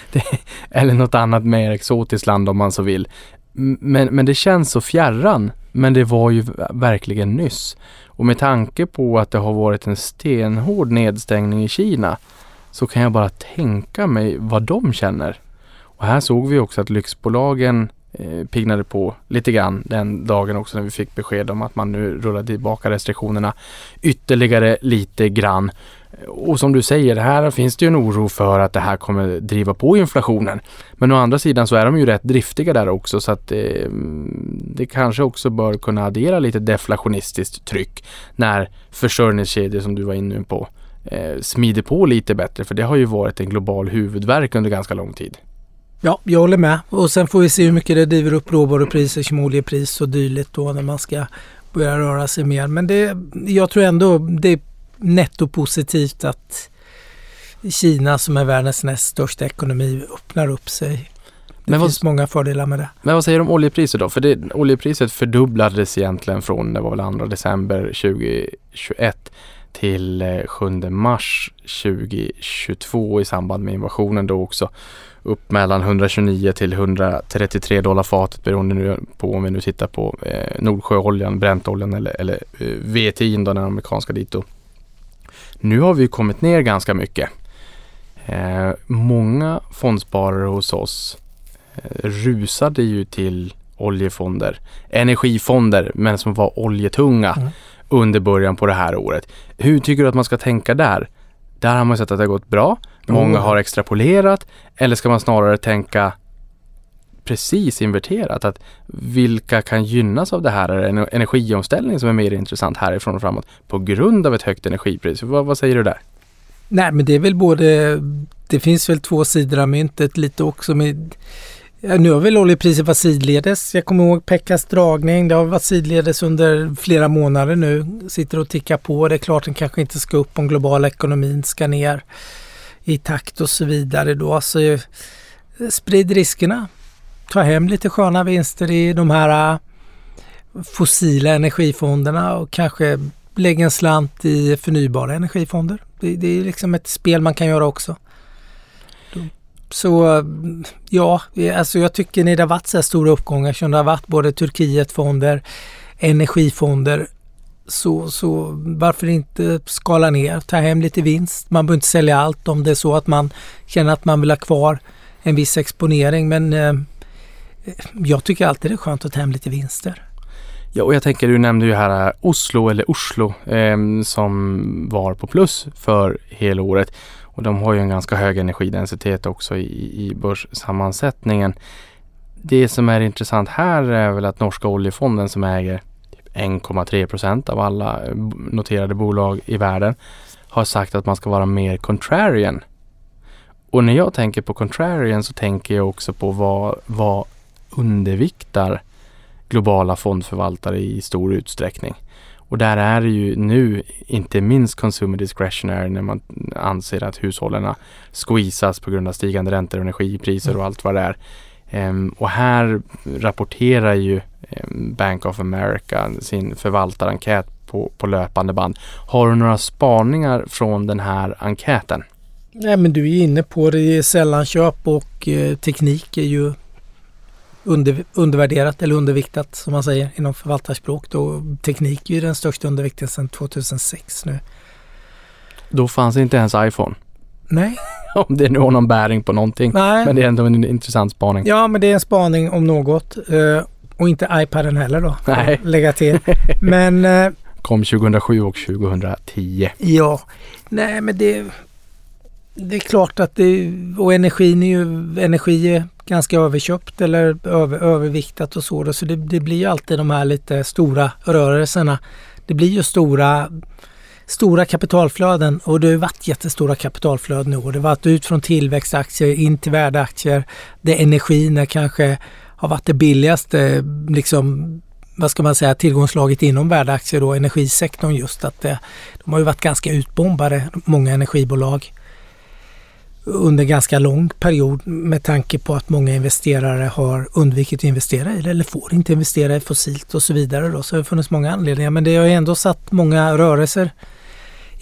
[SPEAKER 1] eller något annat mer exotiskt land om man så vill. Men, men det känns så fjärran. Men det var ju verkligen nyss. Och med tanke på att det har varit en stenhård nedstängning i Kina så kan jag bara tänka mig vad de känner. Och här såg vi också att lyxbolagen eh, piggnade på lite grann den dagen också när vi fick besked om att man nu rullade tillbaka restriktionerna ytterligare lite grann. Eh, och som du säger, här finns det ju en oro för att det här kommer driva på inflationen. Men å andra sidan så är de ju rätt driftiga där också så att eh, det kanske också bör kunna addera lite deflationistiskt tryck när försörjningskedjor som du var inne på eh, smider på lite bättre för det har ju varit en global huvudvärk under ganska lång tid.
[SPEAKER 2] Ja, jag håller med. Och sen får vi se hur mycket det driver upp råvarupriser som oljepris och dylikt då när man ska börja röra sig mer. Men det, jag tror ändå det är nettopositivt att Kina som är världens näst största ekonomi öppnar upp sig. Det men finns vad, många fördelar med det.
[SPEAKER 1] Men vad säger du om oljepriset då? För det, oljepriset fördubblades egentligen från, det var väl 2 december 2021 till 7 eh, mars 2022 i samband med invasionen då också upp mellan 129 till 133 dollar fatet beroende nu på om vi nu tittar på eh, Nordsjöoljan, Bräntoljan eller, eller eh, VTI, den amerikanska dito. Nu har vi kommit ner ganska mycket. Eh, många fondsparare hos oss eh, rusade ju till oljefonder, energifonder men som var oljetunga mm. under början på det här året. Hur tycker du att man ska tänka där? Där har man sett att det har gått bra. Många har extrapolerat eller ska man snarare tänka precis inverterat? Att vilka kan gynnas av det här? Är det en energiomställning som är mer intressant härifrån och framåt på grund av ett högt energipris? Vad, vad säger du där?
[SPEAKER 2] Nej, men det är väl både, det finns väl två sidor av myntet lite också med nu har väl oljepriset varit sidledes. Jag kommer ihåg Pekkas dragning. Det har varit sidledes under flera månader nu. Sitter och tickar på. Det är klart den kanske inte ska upp om globala ekonomin ska ner i takt och så vidare då. Så sprid riskerna. Ta hem lite sköna vinster i de här äh, fossila energifonderna och kanske lägg en slant i förnybara energifonder. Det, det är liksom ett spel man kan göra också. Så ja, alltså jag tycker när det har varit så här stora uppgångar som det har varit både Turkietfonder, energifonder så, så varför inte skala ner, ta hem lite vinst. Man behöver inte sälja allt om det är så att man känner att man vill ha kvar en viss exponering men eh, eh jag tycker alltid det är skönt att ta hem lite vinster.
[SPEAKER 1] Ja, och jag tänker, du nämnde ju här eh, Oslo eller Oslo eh, som var på plus för hela året. Och de har ju en ganska hög energidensitet också i, i börssammansättningen. Det som är intressant här är väl att Norska oljefonden som äger 1,3 procent av alla noterade bolag i världen har sagt att man ska vara mer contrarian. Och när jag tänker på contrarian så tänker jag också på vad, vad underviktar globala fondförvaltare i stor utsträckning. Och där är det ju nu inte minst consumer discretionary när man anser att hushållen squeezas på grund av stigande räntor energipriser och allt vad det är. Um, och här rapporterar ju um, Bank of America sin förvaltarenkät på, på löpande band. Har du några spaningar från den här enkäten?
[SPEAKER 2] Nej men du är inne på det. Sällanköp och eh, teknik är ju under, undervärderat eller underviktat som man säger inom förvaltarspråk. Då teknik är ju den största undervikten sedan 2006 nu.
[SPEAKER 1] Då fanns inte ens iPhone?
[SPEAKER 2] Nej.
[SPEAKER 1] om det nu har någon bäring på någonting. Nej. Men det är ändå en intressant spaning.
[SPEAKER 2] Ja, men det är en spaning om något. Uh, och inte iPaden heller då.
[SPEAKER 1] Nej.
[SPEAKER 2] Lägga till. Men... Uh,
[SPEAKER 1] Kom 2007 och 2010.
[SPEAKER 2] Ja. Nej, men det... Det är klart att det... Och energin är ju... Energi är ganska överköpt eller över, överviktat och så. Då. Så det, det blir ju alltid de här lite stora rörelserna. Det blir ju stora stora kapitalflöden och det har varit jättestora kapitalflöden nu. Det har varit ut från tillväxtaktier in till värdeaktier. Det energin är kanske har varit det billigaste, liksom, vad ska man säga, tillgångslaget inom värdeaktier då, energisektorn just att det, de har ju varit ganska utbombade, många energibolag under ganska lång period med tanke på att många investerare har undvikit att investera i det eller får inte investera i fossilt och så vidare. Då. Så det har funnits många anledningar men det har ändå satt många rörelser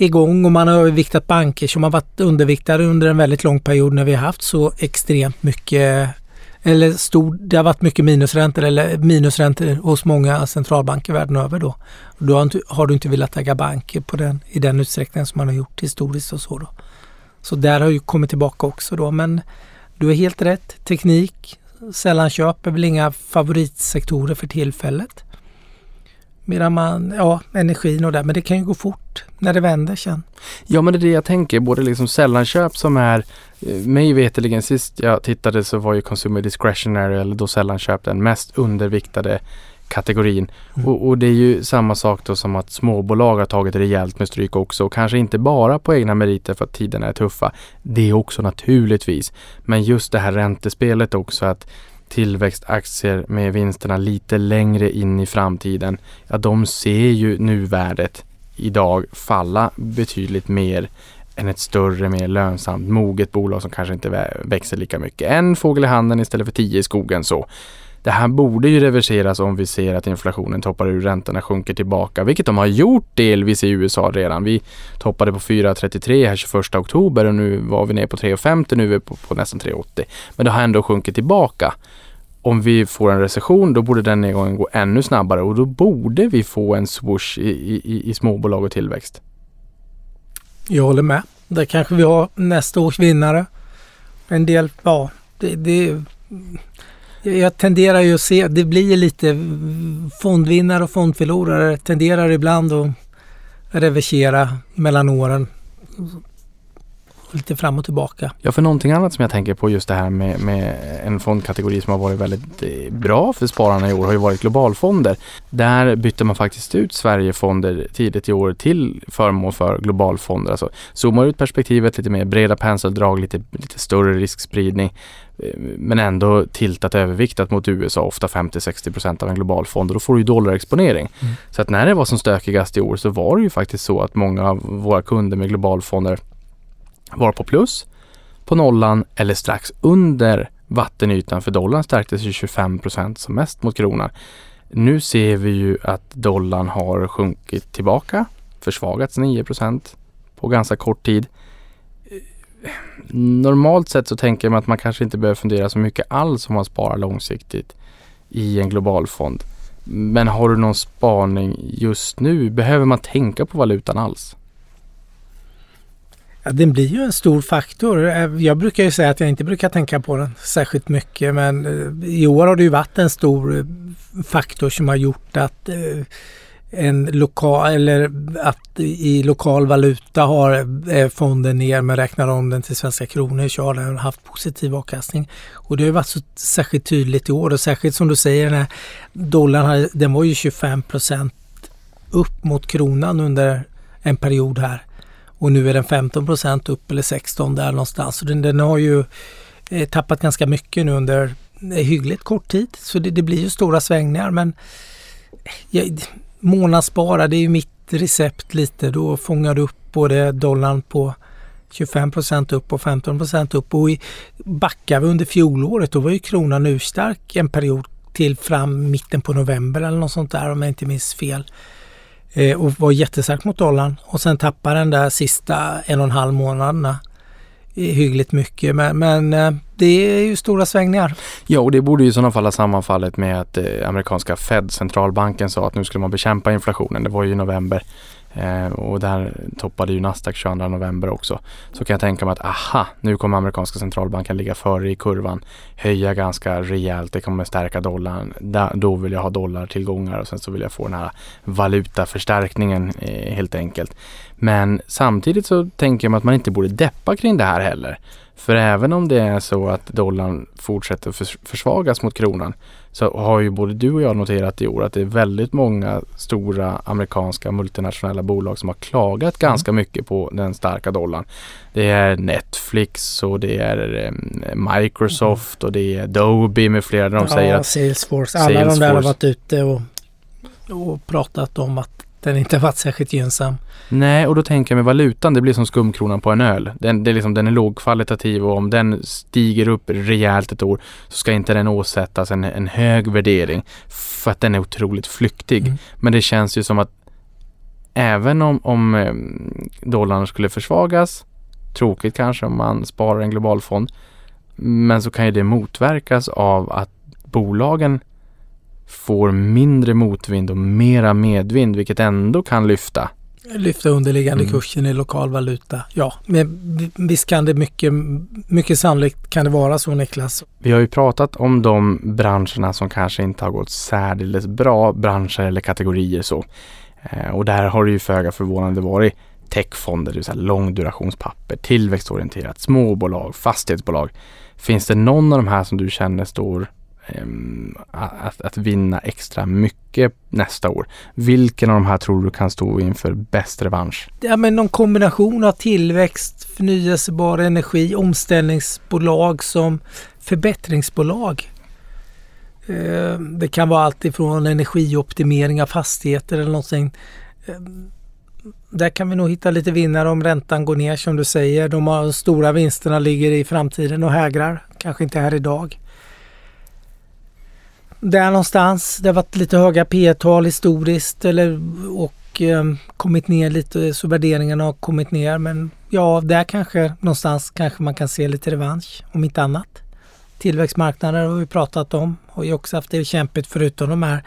[SPEAKER 2] igång och man har överviktat banker som har varit underviktade under en väldigt lång period när vi har haft så extremt mycket eller stor, det har varit mycket minusräntor eller minusräntor hos många centralbanker världen över då. Då har, har du inte velat äga banker på den, i den utsträckning som man har gjort historiskt och så då. Så där har ju kommit tillbaka också då. Men du är helt rätt. Teknik, sällanköp är väl inga favoritsektorer för tillfället. Medan man, ja, energin och det, men det kan ju gå fort när det vänder sen.
[SPEAKER 1] Ja, men det är det jag tänker, både liksom sällanköp som är, eh, mig veterligen sist jag tittade så var ju Consumer Discretionary eller då sällanköp den mest underviktade kategorin. Mm. Och, och, det är ju samma sak då som att småbolag har tagit rejält med stryk också. Och kanske inte bara på egna meriter för att tiderna är tuffa. Det är också naturligtvis. Men just det här räntespelet också att tillväxtaktier med vinsterna lite längre in i framtiden. Ja, de ser ju nuvärdet idag falla betydligt mer än ett större, mer lönsamt, moget bolag som kanske inte växer lika mycket. En fågel i handen istället för tio i skogen så. Det här borde ju reverseras om vi ser att inflationen toppar ur, räntorna sjunker tillbaka, vilket de har gjort delvis i USA redan. Vi toppade på 4,33 här 21 oktober och nu var vi ner på 3,50, nu är vi på, på nästan 3,80. Men det har ändå sjunkit tillbaka. Om vi får en recession då borde den nedgången gå ännu snabbare och då borde vi få en swoosh i, i, i småbolag och tillväxt.
[SPEAKER 2] Jag håller med. Där kanske vi har nästa års vinnare. En del, ja, det, det jag tenderar ju att se, det blir lite fondvinnare och fondförlorare tenderar ibland att reversera mellan åren lite fram och tillbaka.
[SPEAKER 1] Ja, för någonting annat som jag tänker på just det här med, med en fondkategori som har varit väldigt eh, bra för spararna i år har ju varit globalfonder. Där bytte man faktiskt ut Sverigefonder tidigt i år till förmån för globalfonder. Alltså zoomar ut perspektivet lite mer breda penseldrag, lite, lite större riskspridning eh, men ändå tiltat överviktat mot USA, ofta 50-60% av en global fond och då får du ju dollarexponering. Mm. Så att när det var som stökigast i år så var det ju faktiskt så att många av våra kunder med globalfonder var på plus, på nollan eller strax under vattenytan för dollarn stärktes ju 25 som mest mot kronan. Nu ser vi ju att dollarn har sjunkit tillbaka, försvagats 9 procent på ganska kort tid. Normalt sett så tänker man att man kanske inte behöver fundera så mycket alls om man sparar långsiktigt i en global fond. Men har du någon spaning just nu? Behöver man tänka på valutan alls?
[SPEAKER 2] Ja, den blir ju en stor faktor. Eh, jag brukar ju säga att jag inte brukar tänka på den särskilt mycket men eh, i år har det ju varit en stor eh, faktor som har gjort att en lokal eller att i lokal valuta har fonden ner men räknar om den till svenska kronor så har den haft positiv avkastning. Och det har varit så särskilt tydligt i år och särskilt som du säger den här dollarn den var ju 25 procent upp mot kronan under en period här. Och nu är den 15% upp eller 16 där någonstans. Så den, den har ju eh, tappat ganska mycket nu under eh, hyggligt kort tid. Så det, det blir ju stora svängningar men eh, ja, månadsspara det är ju mitt recept lite. Då fångar du upp både dollarn på 25% upp och 15% upp. Och i, backar vi under fjolåret då var ju kronan urstark en period till fram mitten på november eller något sånt där om jag inte minns fel eh, och var jättestark mot dollarn och sen tappade den där sista en och en halv månaderna eh, hyggligt mycket. Men, men eh, det är ju stora svängningar.
[SPEAKER 1] Ja, och det borde ju i sådana fall ha sammanfallit med att eh, amerikanska Fed, centralbanken, sa att nu skulle man bekämpa inflationen. Det var ju i november. Eh, och där toppade ju Nasdaq 22 november också. Så kan jag tänka mig att aha, nu kommer amerikanska centralbanken ligga före i kurvan, höja ganska rejält, det kommer stärka dollarn. Da, då vill jag ha dollartillgångar och sen så vill jag få den här valutaförstärkningen eh, helt enkelt. Men samtidigt så tänker jag mig att man inte borde deppa kring det här heller. För även om det är så att dollarn fortsätter försvagas mot kronan så har ju både du och jag noterat i år att det är väldigt många stora amerikanska multinationella bolag som har klagat mm. ganska mycket på den starka dollarn. Det är Netflix och det är Microsoft mm. och det är Adobe med flera. De
[SPEAKER 2] ja,
[SPEAKER 1] säger att
[SPEAKER 2] Salesforce. Alla Salesforce. de där har varit ute och, och pratat om att den inte varit särskilt gynnsam.
[SPEAKER 1] Nej, och då tänker jag med valutan, det blir som skumkronan på en öl. Den, det är liksom, den är lågkvalitativ och om den stiger upp rejält ett år så ska inte den åsättas en, en hög värdering för att den är otroligt flyktig. Mm. Men det känns ju som att även om, om eh, dollarn skulle försvagas, tråkigt kanske om man sparar en global fond, men så kan ju det motverkas av att bolagen får mindre motvind och mera medvind vilket ändå kan lyfta.
[SPEAKER 2] Lyfta underliggande mm. kursen i lokal valuta. Ja, men visst kan det mycket, mycket sannolikt kan det vara så Niklas.
[SPEAKER 1] Vi har ju pratat om de branscherna som kanske inte har gått särdeles bra, branscher eller kategorier så. Eh, och där har det ju föga förvånande varit techfonder, det vill säga långdurationspapper, tillväxtorienterat, småbolag, fastighetsbolag. Finns det någon av de här som du känner står Ehm, att, att vinna extra mycket nästa år. Vilken av de här tror du kan stå inför bäst revansch?
[SPEAKER 2] Ja, men någon kombination av tillväxt, förnyelsebar energi, omställningsbolag som förbättringsbolag. Ehm, det kan vara allt ifrån energioptimering av fastigheter eller någonting. Ehm, där kan vi nog hitta lite vinnare om räntan går ner som du säger. De stora vinsterna ligger i framtiden och hägrar. Kanske inte här idag där någonstans. Det har varit lite höga P tal historiskt eller, och eh, kommit ner lite så värderingarna har kommit ner. Men ja, där kanske någonstans kanske man kan se lite revansch om inte annat. Tillväxtmarknader har vi pratat om. Har ju också haft det kämpigt förutom de här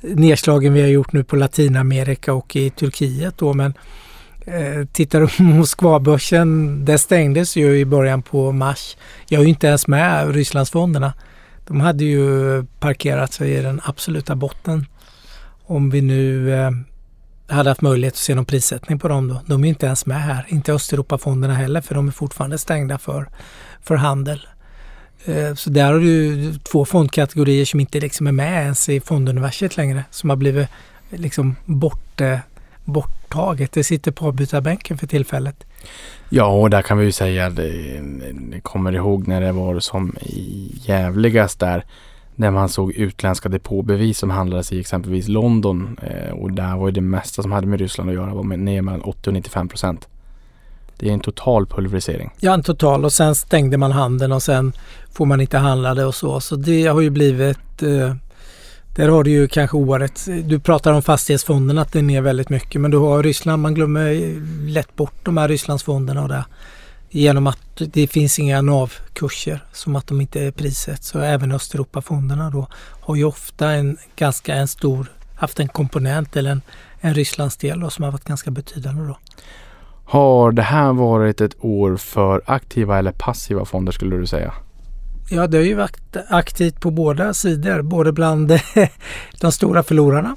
[SPEAKER 2] nedslagen vi har gjort nu på Latinamerika och i Turkiet då. Men eh, tittar du på Moskvabörsen, det stängdes ju i början på mars. Jag är ju inte ens med Rysslandsfonderna. De hade ju parkerat sig i den absoluta botten. Om vi nu... Eh, hade haft möjlighet att se någon prissättning på dem då. De är inte ens med här, inte Östeuropafonderna heller för de är fortfarande stängda för, för handel. Eh, så där har du två fondkategorier som inte liksom är med ens i fonduniverset längre som har blivit liksom bort, borttaget. Det sitter på avbytarbänken för tillfället.
[SPEAKER 1] Ja, och där kan vi ju säga, det, det kommer ihåg när det var som jävligast där när man såg utländska depåbevis som handlades i exempelvis London eh, och där var ju det mesta som hade med Ryssland att göra var med ner mellan 80 och 95 procent. Det är en total pulverisering.
[SPEAKER 2] Ja, en total och sen stängde man handeln och sen får man inte handla det och så. Så det har ju blivit eh, där har du ju kanske året, du pratar om fastighetsfonderna att det är ner väldigt mycket men du har Ryssland, man glömmer lätt bort de här Rysslandsfonderna och det. Genom att det finns inga NAV-kurser som att de inte är priset. Så även Östeuropafonderna då har ju ofta en ganska en stor, haft en komponent eller en, en Rysslandsdel då, som har varit ganska betydande då.
[SPEAKER 1] Har det här varit ett år för aktiva eller passiva fonder skulle du säga?
[SPEAKER 2] Ja, det har ju varit aktivt på båda sidor, både bland de stora förlorarna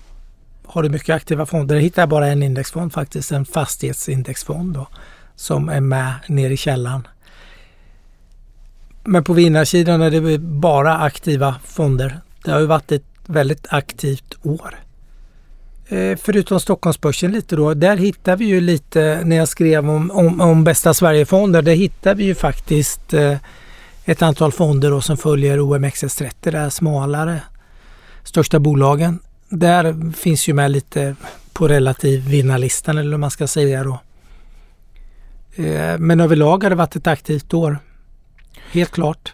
[SPEAKER 2] har du mycket aktiva fonder. Jag hittar bara en indexfond faktiskt, en fastighetsindexfond då, som är med ner i källan. Men på vinnarsidan är det bara aktiva fonder. Det har ju varit ett väldigt aktivt år. Eh, förutom Stockholmsbörsen lite då, där hittar vi ju lite, när jag skrev om, om, om bästa Sverigefonder, där hittar vi ju faktiskt eh, ett antal fonder då som följer OMXS30, det här smalare, största bolagen. Där finns ju med lite på relativ vinnarlistan eller vad man ska säga då. Eh, men överlag har det varit ett aktivt år. Helt klart.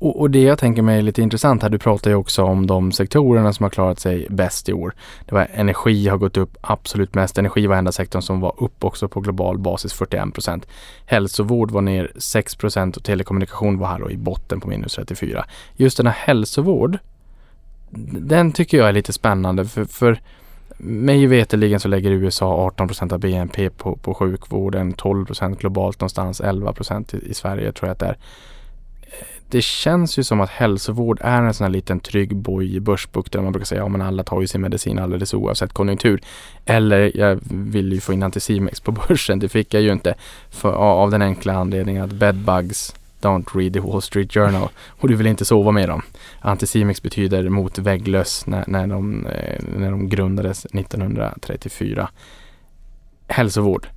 [SPEAKER 1] Och, och, det jag tänker mig är lite intressant här, du pratar ju också om de sektorerna som har klarat sig bäst i år. Det var energi har gått upp absolut mest. Energi var enda sektorn som var upp också på global basis 41 procent. Hälsovård var ner 6 procent och telekommunikation var här då i botten på minus 34. Just den här hälsovård, den tycker jag är lite spännande för, för mig veterligen så lägger USA 18 procent av BNP på, på sjukvården, 12 procent globalt någonstans, 11 procent i, i Sverige tror jag att det är det känns ju som att hälsovård är en sån här liten trygg boj i börsbukten. Man brukar säga att ja, alla tar ju sin medicin alldeles oavsett konjunktur. Eller jag vill ju få in Anticimex på börsen. Det fick jag ju inte för, av den enkla anledningen att bedbugs don't read the Wall Street Journal och du vill inte sova med dem. Anticimex betyder mot vägglöss när, när, de, eh, när de grundades 1934. Hälsovård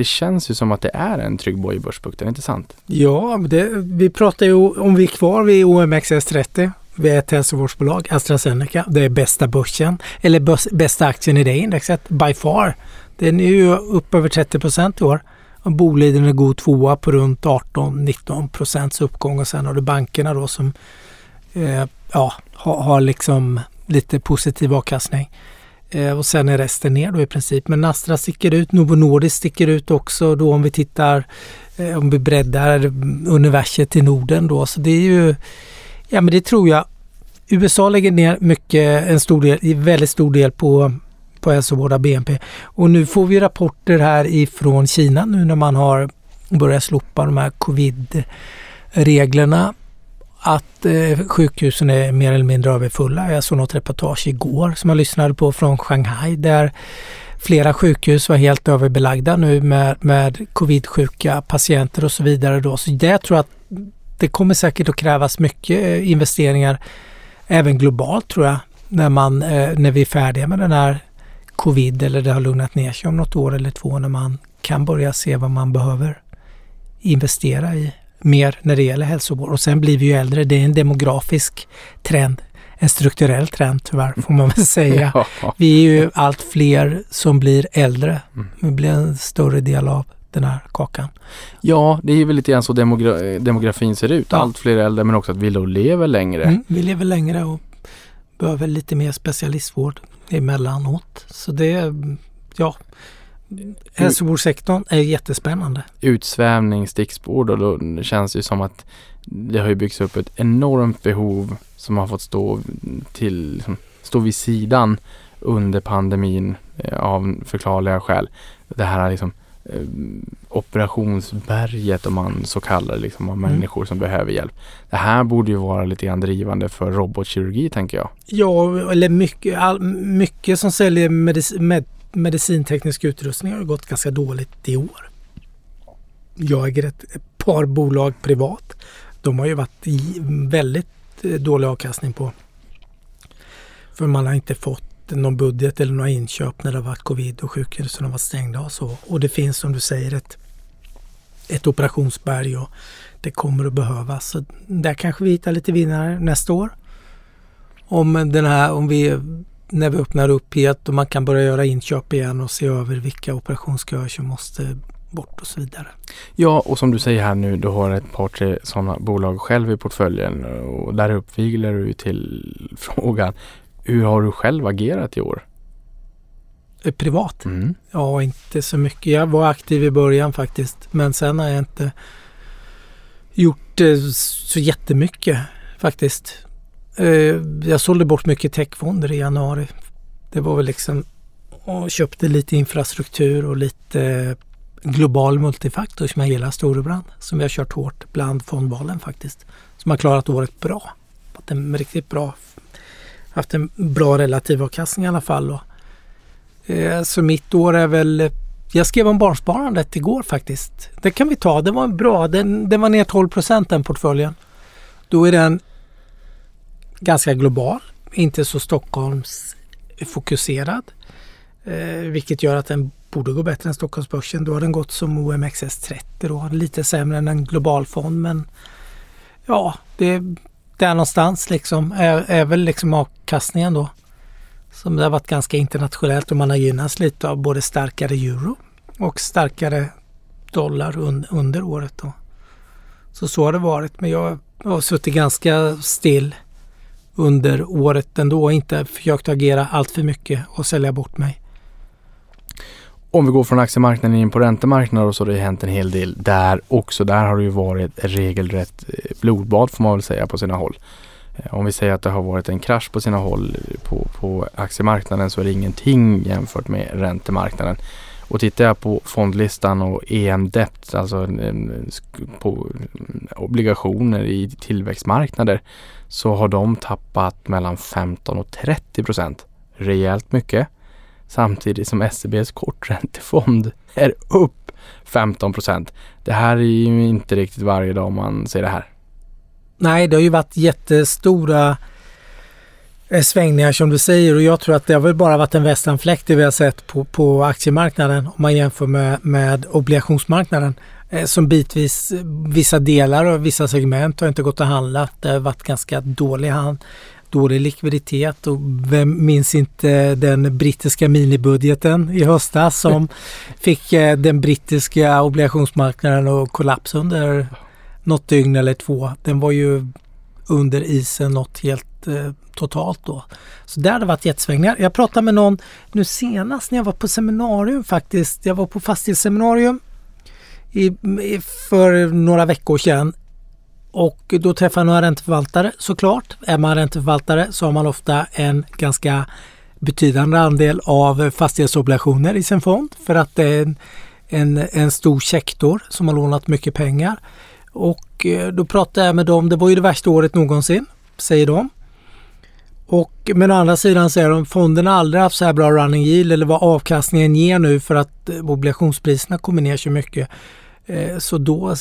[SPEAKER 1] det känns ju som att det är en trygg boj i börsbukten, inte sant?
[SPEAKER 2] Ja, det, vi pratar ju om vi är kvar vid OMXS30. Vi är ett hälsovårdsbolag, AstraZeneca. Det är bästa börsen, eller bästa aktien i det indexet, by far. Den är ju upp över 30 procent i år. Boliden är god tvåa på runt 18-19 procents uppgång och sen har du bankerna då som eh, ja, har, har liksom lite positiv avkastning. Eh, och sen är resten ner då i princip. Men Astra sticker ut, Novo Nordisk sticker ut också då om vi tittar, eh, om vi breddar universet till Norden då. Så det är ju, ja men det tror jag. USA lägger ner mycket, en stor del, väldigt stor del på på hälsovård av BNP. Och nu får vi rapporter här ifrån Kina nu när man har börjat slopa de här covid-reglerna att eh, sjukhusen är mer eller mindre överfulla. Jag såg något reportage igår som jag lyssnade på från Shanghai där flera sjukhus var helt överbelagda nu med, med covid-sjuka patienter och så vidare. Då. Så det tror jag att det kommer säkert att krävas mycket eh, investeringar även globalt tror jag när, man, eh, när vi är färdiga med den här covid eller det har lugnat ner sig om något år eller två när man kan börja se vad man behöver investera i mer när det gäller hälsovård. Och sen blir vi ju äldre. Det är en demografisk trend. En strukturell trend tyvärr får man väl säga. Ja. Vi är ju allt fler som blir äldre. Mm. Vi blir en större del av den här kakan.
[SPEAKER 1] Ja, det är väl lite grann så demogra demografin ser ut. Ja. Allt fler äldre men också att vi då lever längre. Mm,
[SPEAKER 2] vi lever längre och behöver lite mer specialistvård emellanåt. Så det, ja, Hälsovårdssektorn är jättespännande.
[SPEAKER 1] Utsvävning, stickspår och då känns det som att det har ju byggts upp ett enormt behov som har fått stå till, liksom, stå vid sidan under pandemin eh, av förklarliga skäl. Det här liksom eh, operationsberget om man så kallar det, liksom, av mm. människor som behöver hjälp. Det här borde ju vara lite grann drivande för robotkirurgi tänker jag.
[SPEAKER 2] Ja, eller mycket, all, mycket som säljer medicin, med medicinteknisk utrustning har gått ganska dåligt i år. Jag äger ett par bolag privat. De har ju varit i väldigt eh, dålig avkastning på. För man har inte fått någon budget eller några inköp när det har varit covid och sjukhusen har varit stängda och så. Och det finns som du säger ett, ett operationsberg och det kommer att behövas. Så där kanske vi hittar lite vinnare nästa år. Om den här, om vi när vi öppnar upp helt och man kan börja göra inköp igen och se över vilka operationsköer som måste bort och så vidare.
[SPEAKER 1] Ja, och som du säger här nu, du har ett par tre sådana bolag själv i portföljen och där uppviglar du till frågan hur har du själv agerat i år?
[SPEAKER 2] Eh, privat? Mm. Ja, inte så mycket. Jag var aktiv i början faktiskt, men sen har jag inte gjort så jättemycket faktiskt. Eh, jag sålde bort mycket techfonder i januari. Det var väl liksom och köpte lite infrastruktur och lite global multifaktor som jag gillar, Storebrand, som vi har kört hårt bland fondvalen faktiskt. Som har klarat året bra. Haft en riktigt bra, haft en bra relativ avkastning i alla fall. Och, eh, så mitt år är väl jag skrev om barnsparandet igår faktiskt. Det kan vi ta. Det var bra. Den, den var ner 12 procent den portföljen. Då är den ganska global, inte så Stockholmsfokuserad. Eh, vilket gör att den borde gå bättre än Stockholmsbörsen. Då har den gått som OMXS30 då, lite sämre än en global fond men ja, det är där någonstans liksom är, är väl liksom avkastningen då. Som det har varit ganska internationellt och man har gynnats lite av både starkare euro och starkare dollar un, under året då. Så så har det varit men jag har suttit ganska still under året ändå och inte försökt agera allt för mycket och sälja bort mig.
[SPEAKER 1] Om vi går från aktiemarknaden in på räntemarknaden så har det hänt en hel del där också. Där har det ju varit regelrätt eh, blodbad får man väl säga på sina håll. Eh, om vi säger att det har varit en krasch på sina håll eh, på, på aktiemarknaden så är det ingenting jämfört med räntemarknaden. Och tittar jag på fondlistan och EM-debt, alltså på obligationer i tillväxtmarknader, så har de tappat mellan 15 och 30 procent. Rejält mycket. Samtidigt som SEBs korträntefond är upp 15 procent. Det här är ju inte riktigt varje dag man ser det här.
[SPEAKER 2] Nej, det har ju varit jättestora svängningar som du säger och jag tror att det har väl bara varit en västanfläkt det vi har sett på, på aktiemarknaden om man jämför med, med obligationsmarknaden eh, som bitvis vissa delar och vissa segment har inte gått att handla. Det har varit ganska dålig hand, dålig likviditet och vem minns inte den brittiska minibudgeten i höstas som fick eh, den brittiska obligationsmarknaden att kollapsa under något dygn eller två. Den var ju under isen något helt eh, totalt då. Så där har det varit jättesvängningar. Jag pratade med någon nu senast när jag var på seminarium faktiskt. Jag var på fastighetsseminarium i, för några veckor sedan och då träffade jag några ränteförvaltare såklart. Är man ränteförvaltare så har man ofta en ganska betydande andel av fastighetsobligationer i sin fond för att det är en, en, en stor sektor som har lånat mycket pengar. Och eh, då pratade jag med dem, det var ju det värsta året någonsin, säger de. Och men å andra sidan säger de fonden aldrig haft så här bra running yield eller vad avkastningen ger nu för att eh, obligationspriserna kommer ner så mycket. Eh, så då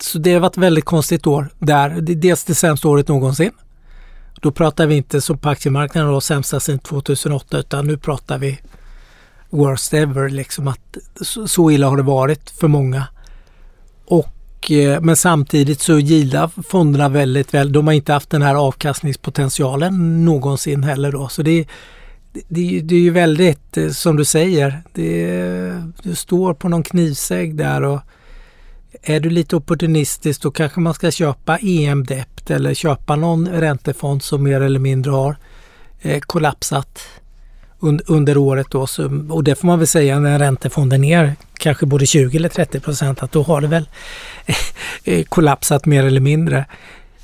[SPEAKER 2] så det har varit ett väldigt konstigt år där. Det är dels det sämsta året någonsin. Då pratar vi inte som på aktiemarknaden då sämsta sedan 2008 utan nu pratar vi worst ever. Liksom att så, så illa har det varit för många. Och, eh, men samtidigt så gillar fonderna väldigt väl. De har inte haft den här avkastningspotentialen någonsin heller då. Så det, det, det är ju väldigt, eh, som du säger, det, du står på någon knivsägg där och är du lite opportunistisk då kanske man ska köpa EM-dept eller köpa någon räntefond som mer eller mindre har eh, kollapsat un under året. Då. Så, och det får man väl säga när räntefonden ner kanske både 20 eller 30 procent att då har det väl eh, kollapsat mer eller mindre.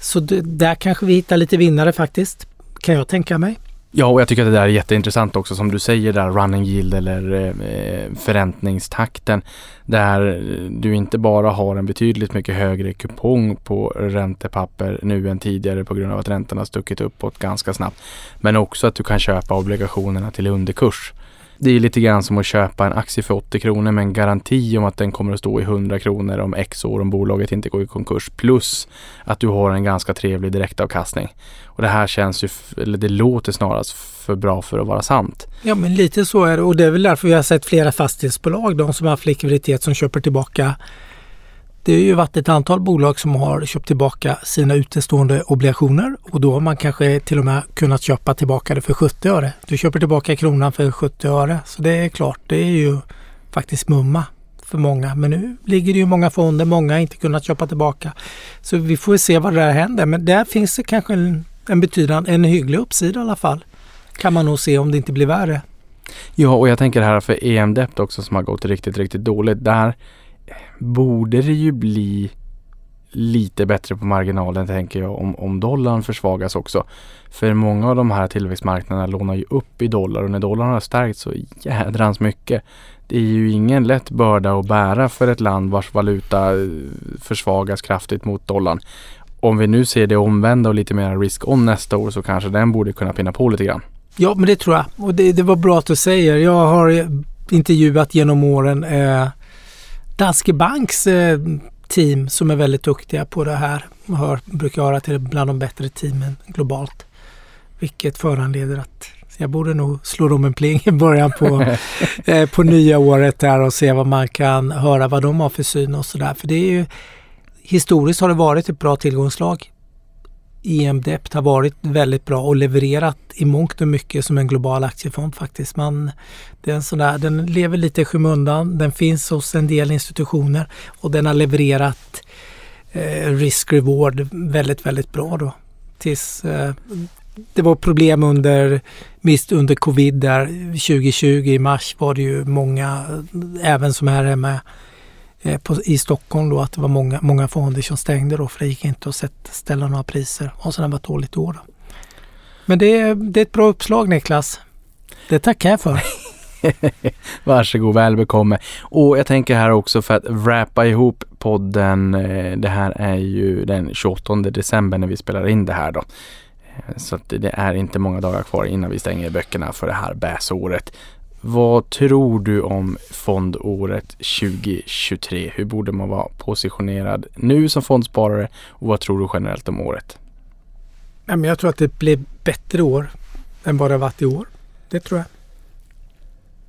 [SPEAKER 2] Så där kanske vi hittar lite vinnare faktiskt, kan jag tänka mig.
[SPEAKER 1] Ja, och jag tycker att det där är jätteintressant också som du säger där, running yield eller eh, förräntningstakten. Där du inte bara har en betydligt mycket högre kupong på räntepapper nu än tidigare på grund av att räntorna stuckit uppåt ganska snabbt. Men också att du kan köpa obligationerna till underkurs. Det är lite grann som att köpa en aktie för 80 kronor med en garanti om att den kommer att stå i 100 kronor om x år om bolaget inte går i konkurs. Plus att du har en ganska trevlig direktavkastning. Och det här känns ju, eller det låter snarast för bra för att vara sant.
[SPEAKER 2] Ja men lite så är det och det är väl därför vi har sett flera fastighetsbolag, de som har haft likviditet som köper tillbaka det har ju varit ett antal bolag som har köpt tillbaka sina utestående obligationer och då har man kanske till och med kunnat köpa tillbaka det för 70 öre. Du köper tillbaka kronan för 70 öre så det är klart, det är ju faktiskt mumma för många. Men nu ligger det ju många fonder, många har inte kunnat köpa tillbaka. Så vi får se vad det där händer. Men där finns det kanske en, en betydande, en hygglig uppsida i alla fall. Kan man nog se om det inte blir värre.
[SPEAKER 1] Ja, och jag tänker här för EM-debt också som har gått riktigt, riktigt dåligt. Där borde det ju bli lite bättre på marginalen tänker jag om, om dollarn försvagas också. För många av de här tillväxtmarknaderna lånar ju upp i dollar och när dollarn har stärkt så jädrans mycket. Det är ju ingen lätt börda att bära för ett land vars valuta eh, försvagas kraftigt mot dollarn. Om vi nu ser det omvända och lite mer risk-on nästa år så kanske den borde kunna pinna på lite grann.
[SPEAKER 2] Ja, men det tror jag. Och det, det var bra att du säger. Jag har intervjuat genom åren eh, Danske Banks eh, team som är väldigt duktiga på det här. Hör, brukar höra till bland de bättre teamen globalt. Vilket föranleder att jag borde nog slå dem en pling i början på, eh, på nya året där och se vad man kan höra vad de har för syn och sådär. För det är ju historiskt har det varit ett bra tillgångslag EM Dept har varit väldigt bra och levererat i mångt och mycket som en global aktiefond faktiskt. Man, det är en sån där, den lever lite i skymundan. Den finns hos en del institutioner och den har levererat eh, risk-reward väldigt, väldigt bra då. Tills eh, det var problem under, mist under covid där 2020 i mars var det ju många, även som här hemma Eh, på, i Stockholm då att det var många, många fonder som stängde då för det gick inte att sätt, ställa några priser och sen var varit dåligt år. Då. Men det är, det är ett bra uppslag Niklas. Det tackar jag för.
[SPEAKER 1] Varsågod, väl bekomme. Och jag tänker här också för att wrappa ihop podden. Eh, det här är ju den 28 december när vi spelar in det här då. Eh, så att det är inte många dagar kvar innan vi stänger böckerna för det här bäsåret. Vad tror du om fondåret 2023? Hur borde man vara positionerad nu som fondsparare och vad tror du generellt om året?
[SPEAKER 2] jag tror att det blir bättre år än vad det har varit i år. Det tror jag.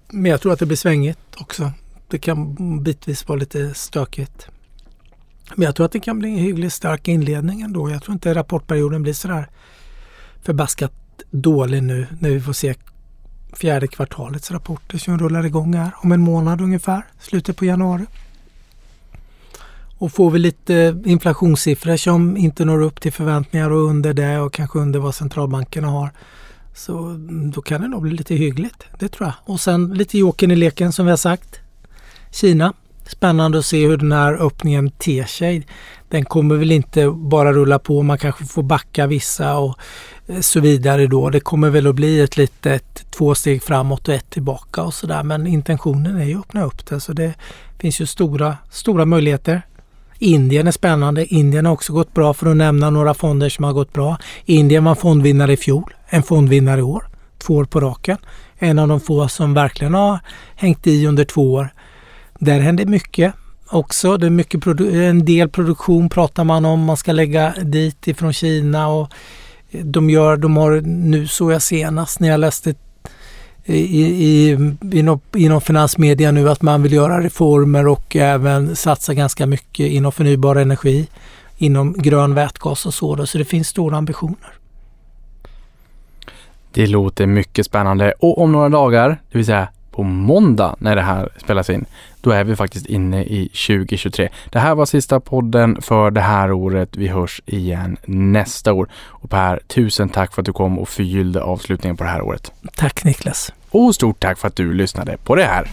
[SPEAKER 2] Men jag tror att det blir svängigt också. Det kan bitvis vara lite stökigt. Men jag tror att det kan bli en hyggligt stark inledning ändå. Jag tror inte rapportperioden blir sådär förbaskat dålig nu när vi får se fjärde kvartalets rapporter som rullar igång här om en månad ungefär, slutet på januari. Och får vi lite inflationssiffror som inte når upp till förväntningar och under det och kanske under vad centralbankerna har. Så då kan det nog bli lite hyggligt, det tror jag. Och sen lite joken i leken som vi har sagt. Kina, spännande att se hur den här öppningen ter sig. Den kommer väl inte bara rulla på, man kanske får backa vissa och Eh, så vidare då. Det kommer väl att bli ett litet två steg framåt och ett tillbaka och sådär. Men intentionen är ju att öppna upp det så det finns ju stora, stora möjligheter. Indien är spännande. Indien har också gått bra för att nämna några fonder som har gått bra. Indien var fondvinnare i fjol, en fondvinnare i år, två år på raken. En av de få som verkligen har hängt i under två år. Där händer mycket också. Det är mycket en del produktion pratar man om. Man ska lägga dit ifrån Kina och de gör, de har nu såg jag senast när jag läste eh, i, i, inom, inom finansmedia nu att man vill göra reformer och även satsa ganska mycket inom förnybar energi, inom grön vätgas och så. Så det finns stora ambitioner.
[SPEAKER 1] Det låter mycket spännande och om några dagar, det vill säga på måndag när det här spelas in, då är vi faktiskt inne i 2023. Det här var sista podden för det här året. Vi hörs igen nästa år. Och Per, tusen tack för att du kom och förgyllde avslutningen på det här året.
[SPEAKER 2] Tack Niklas.
[SPEAKER 1] Och stort tack för att du lyssnade på det här.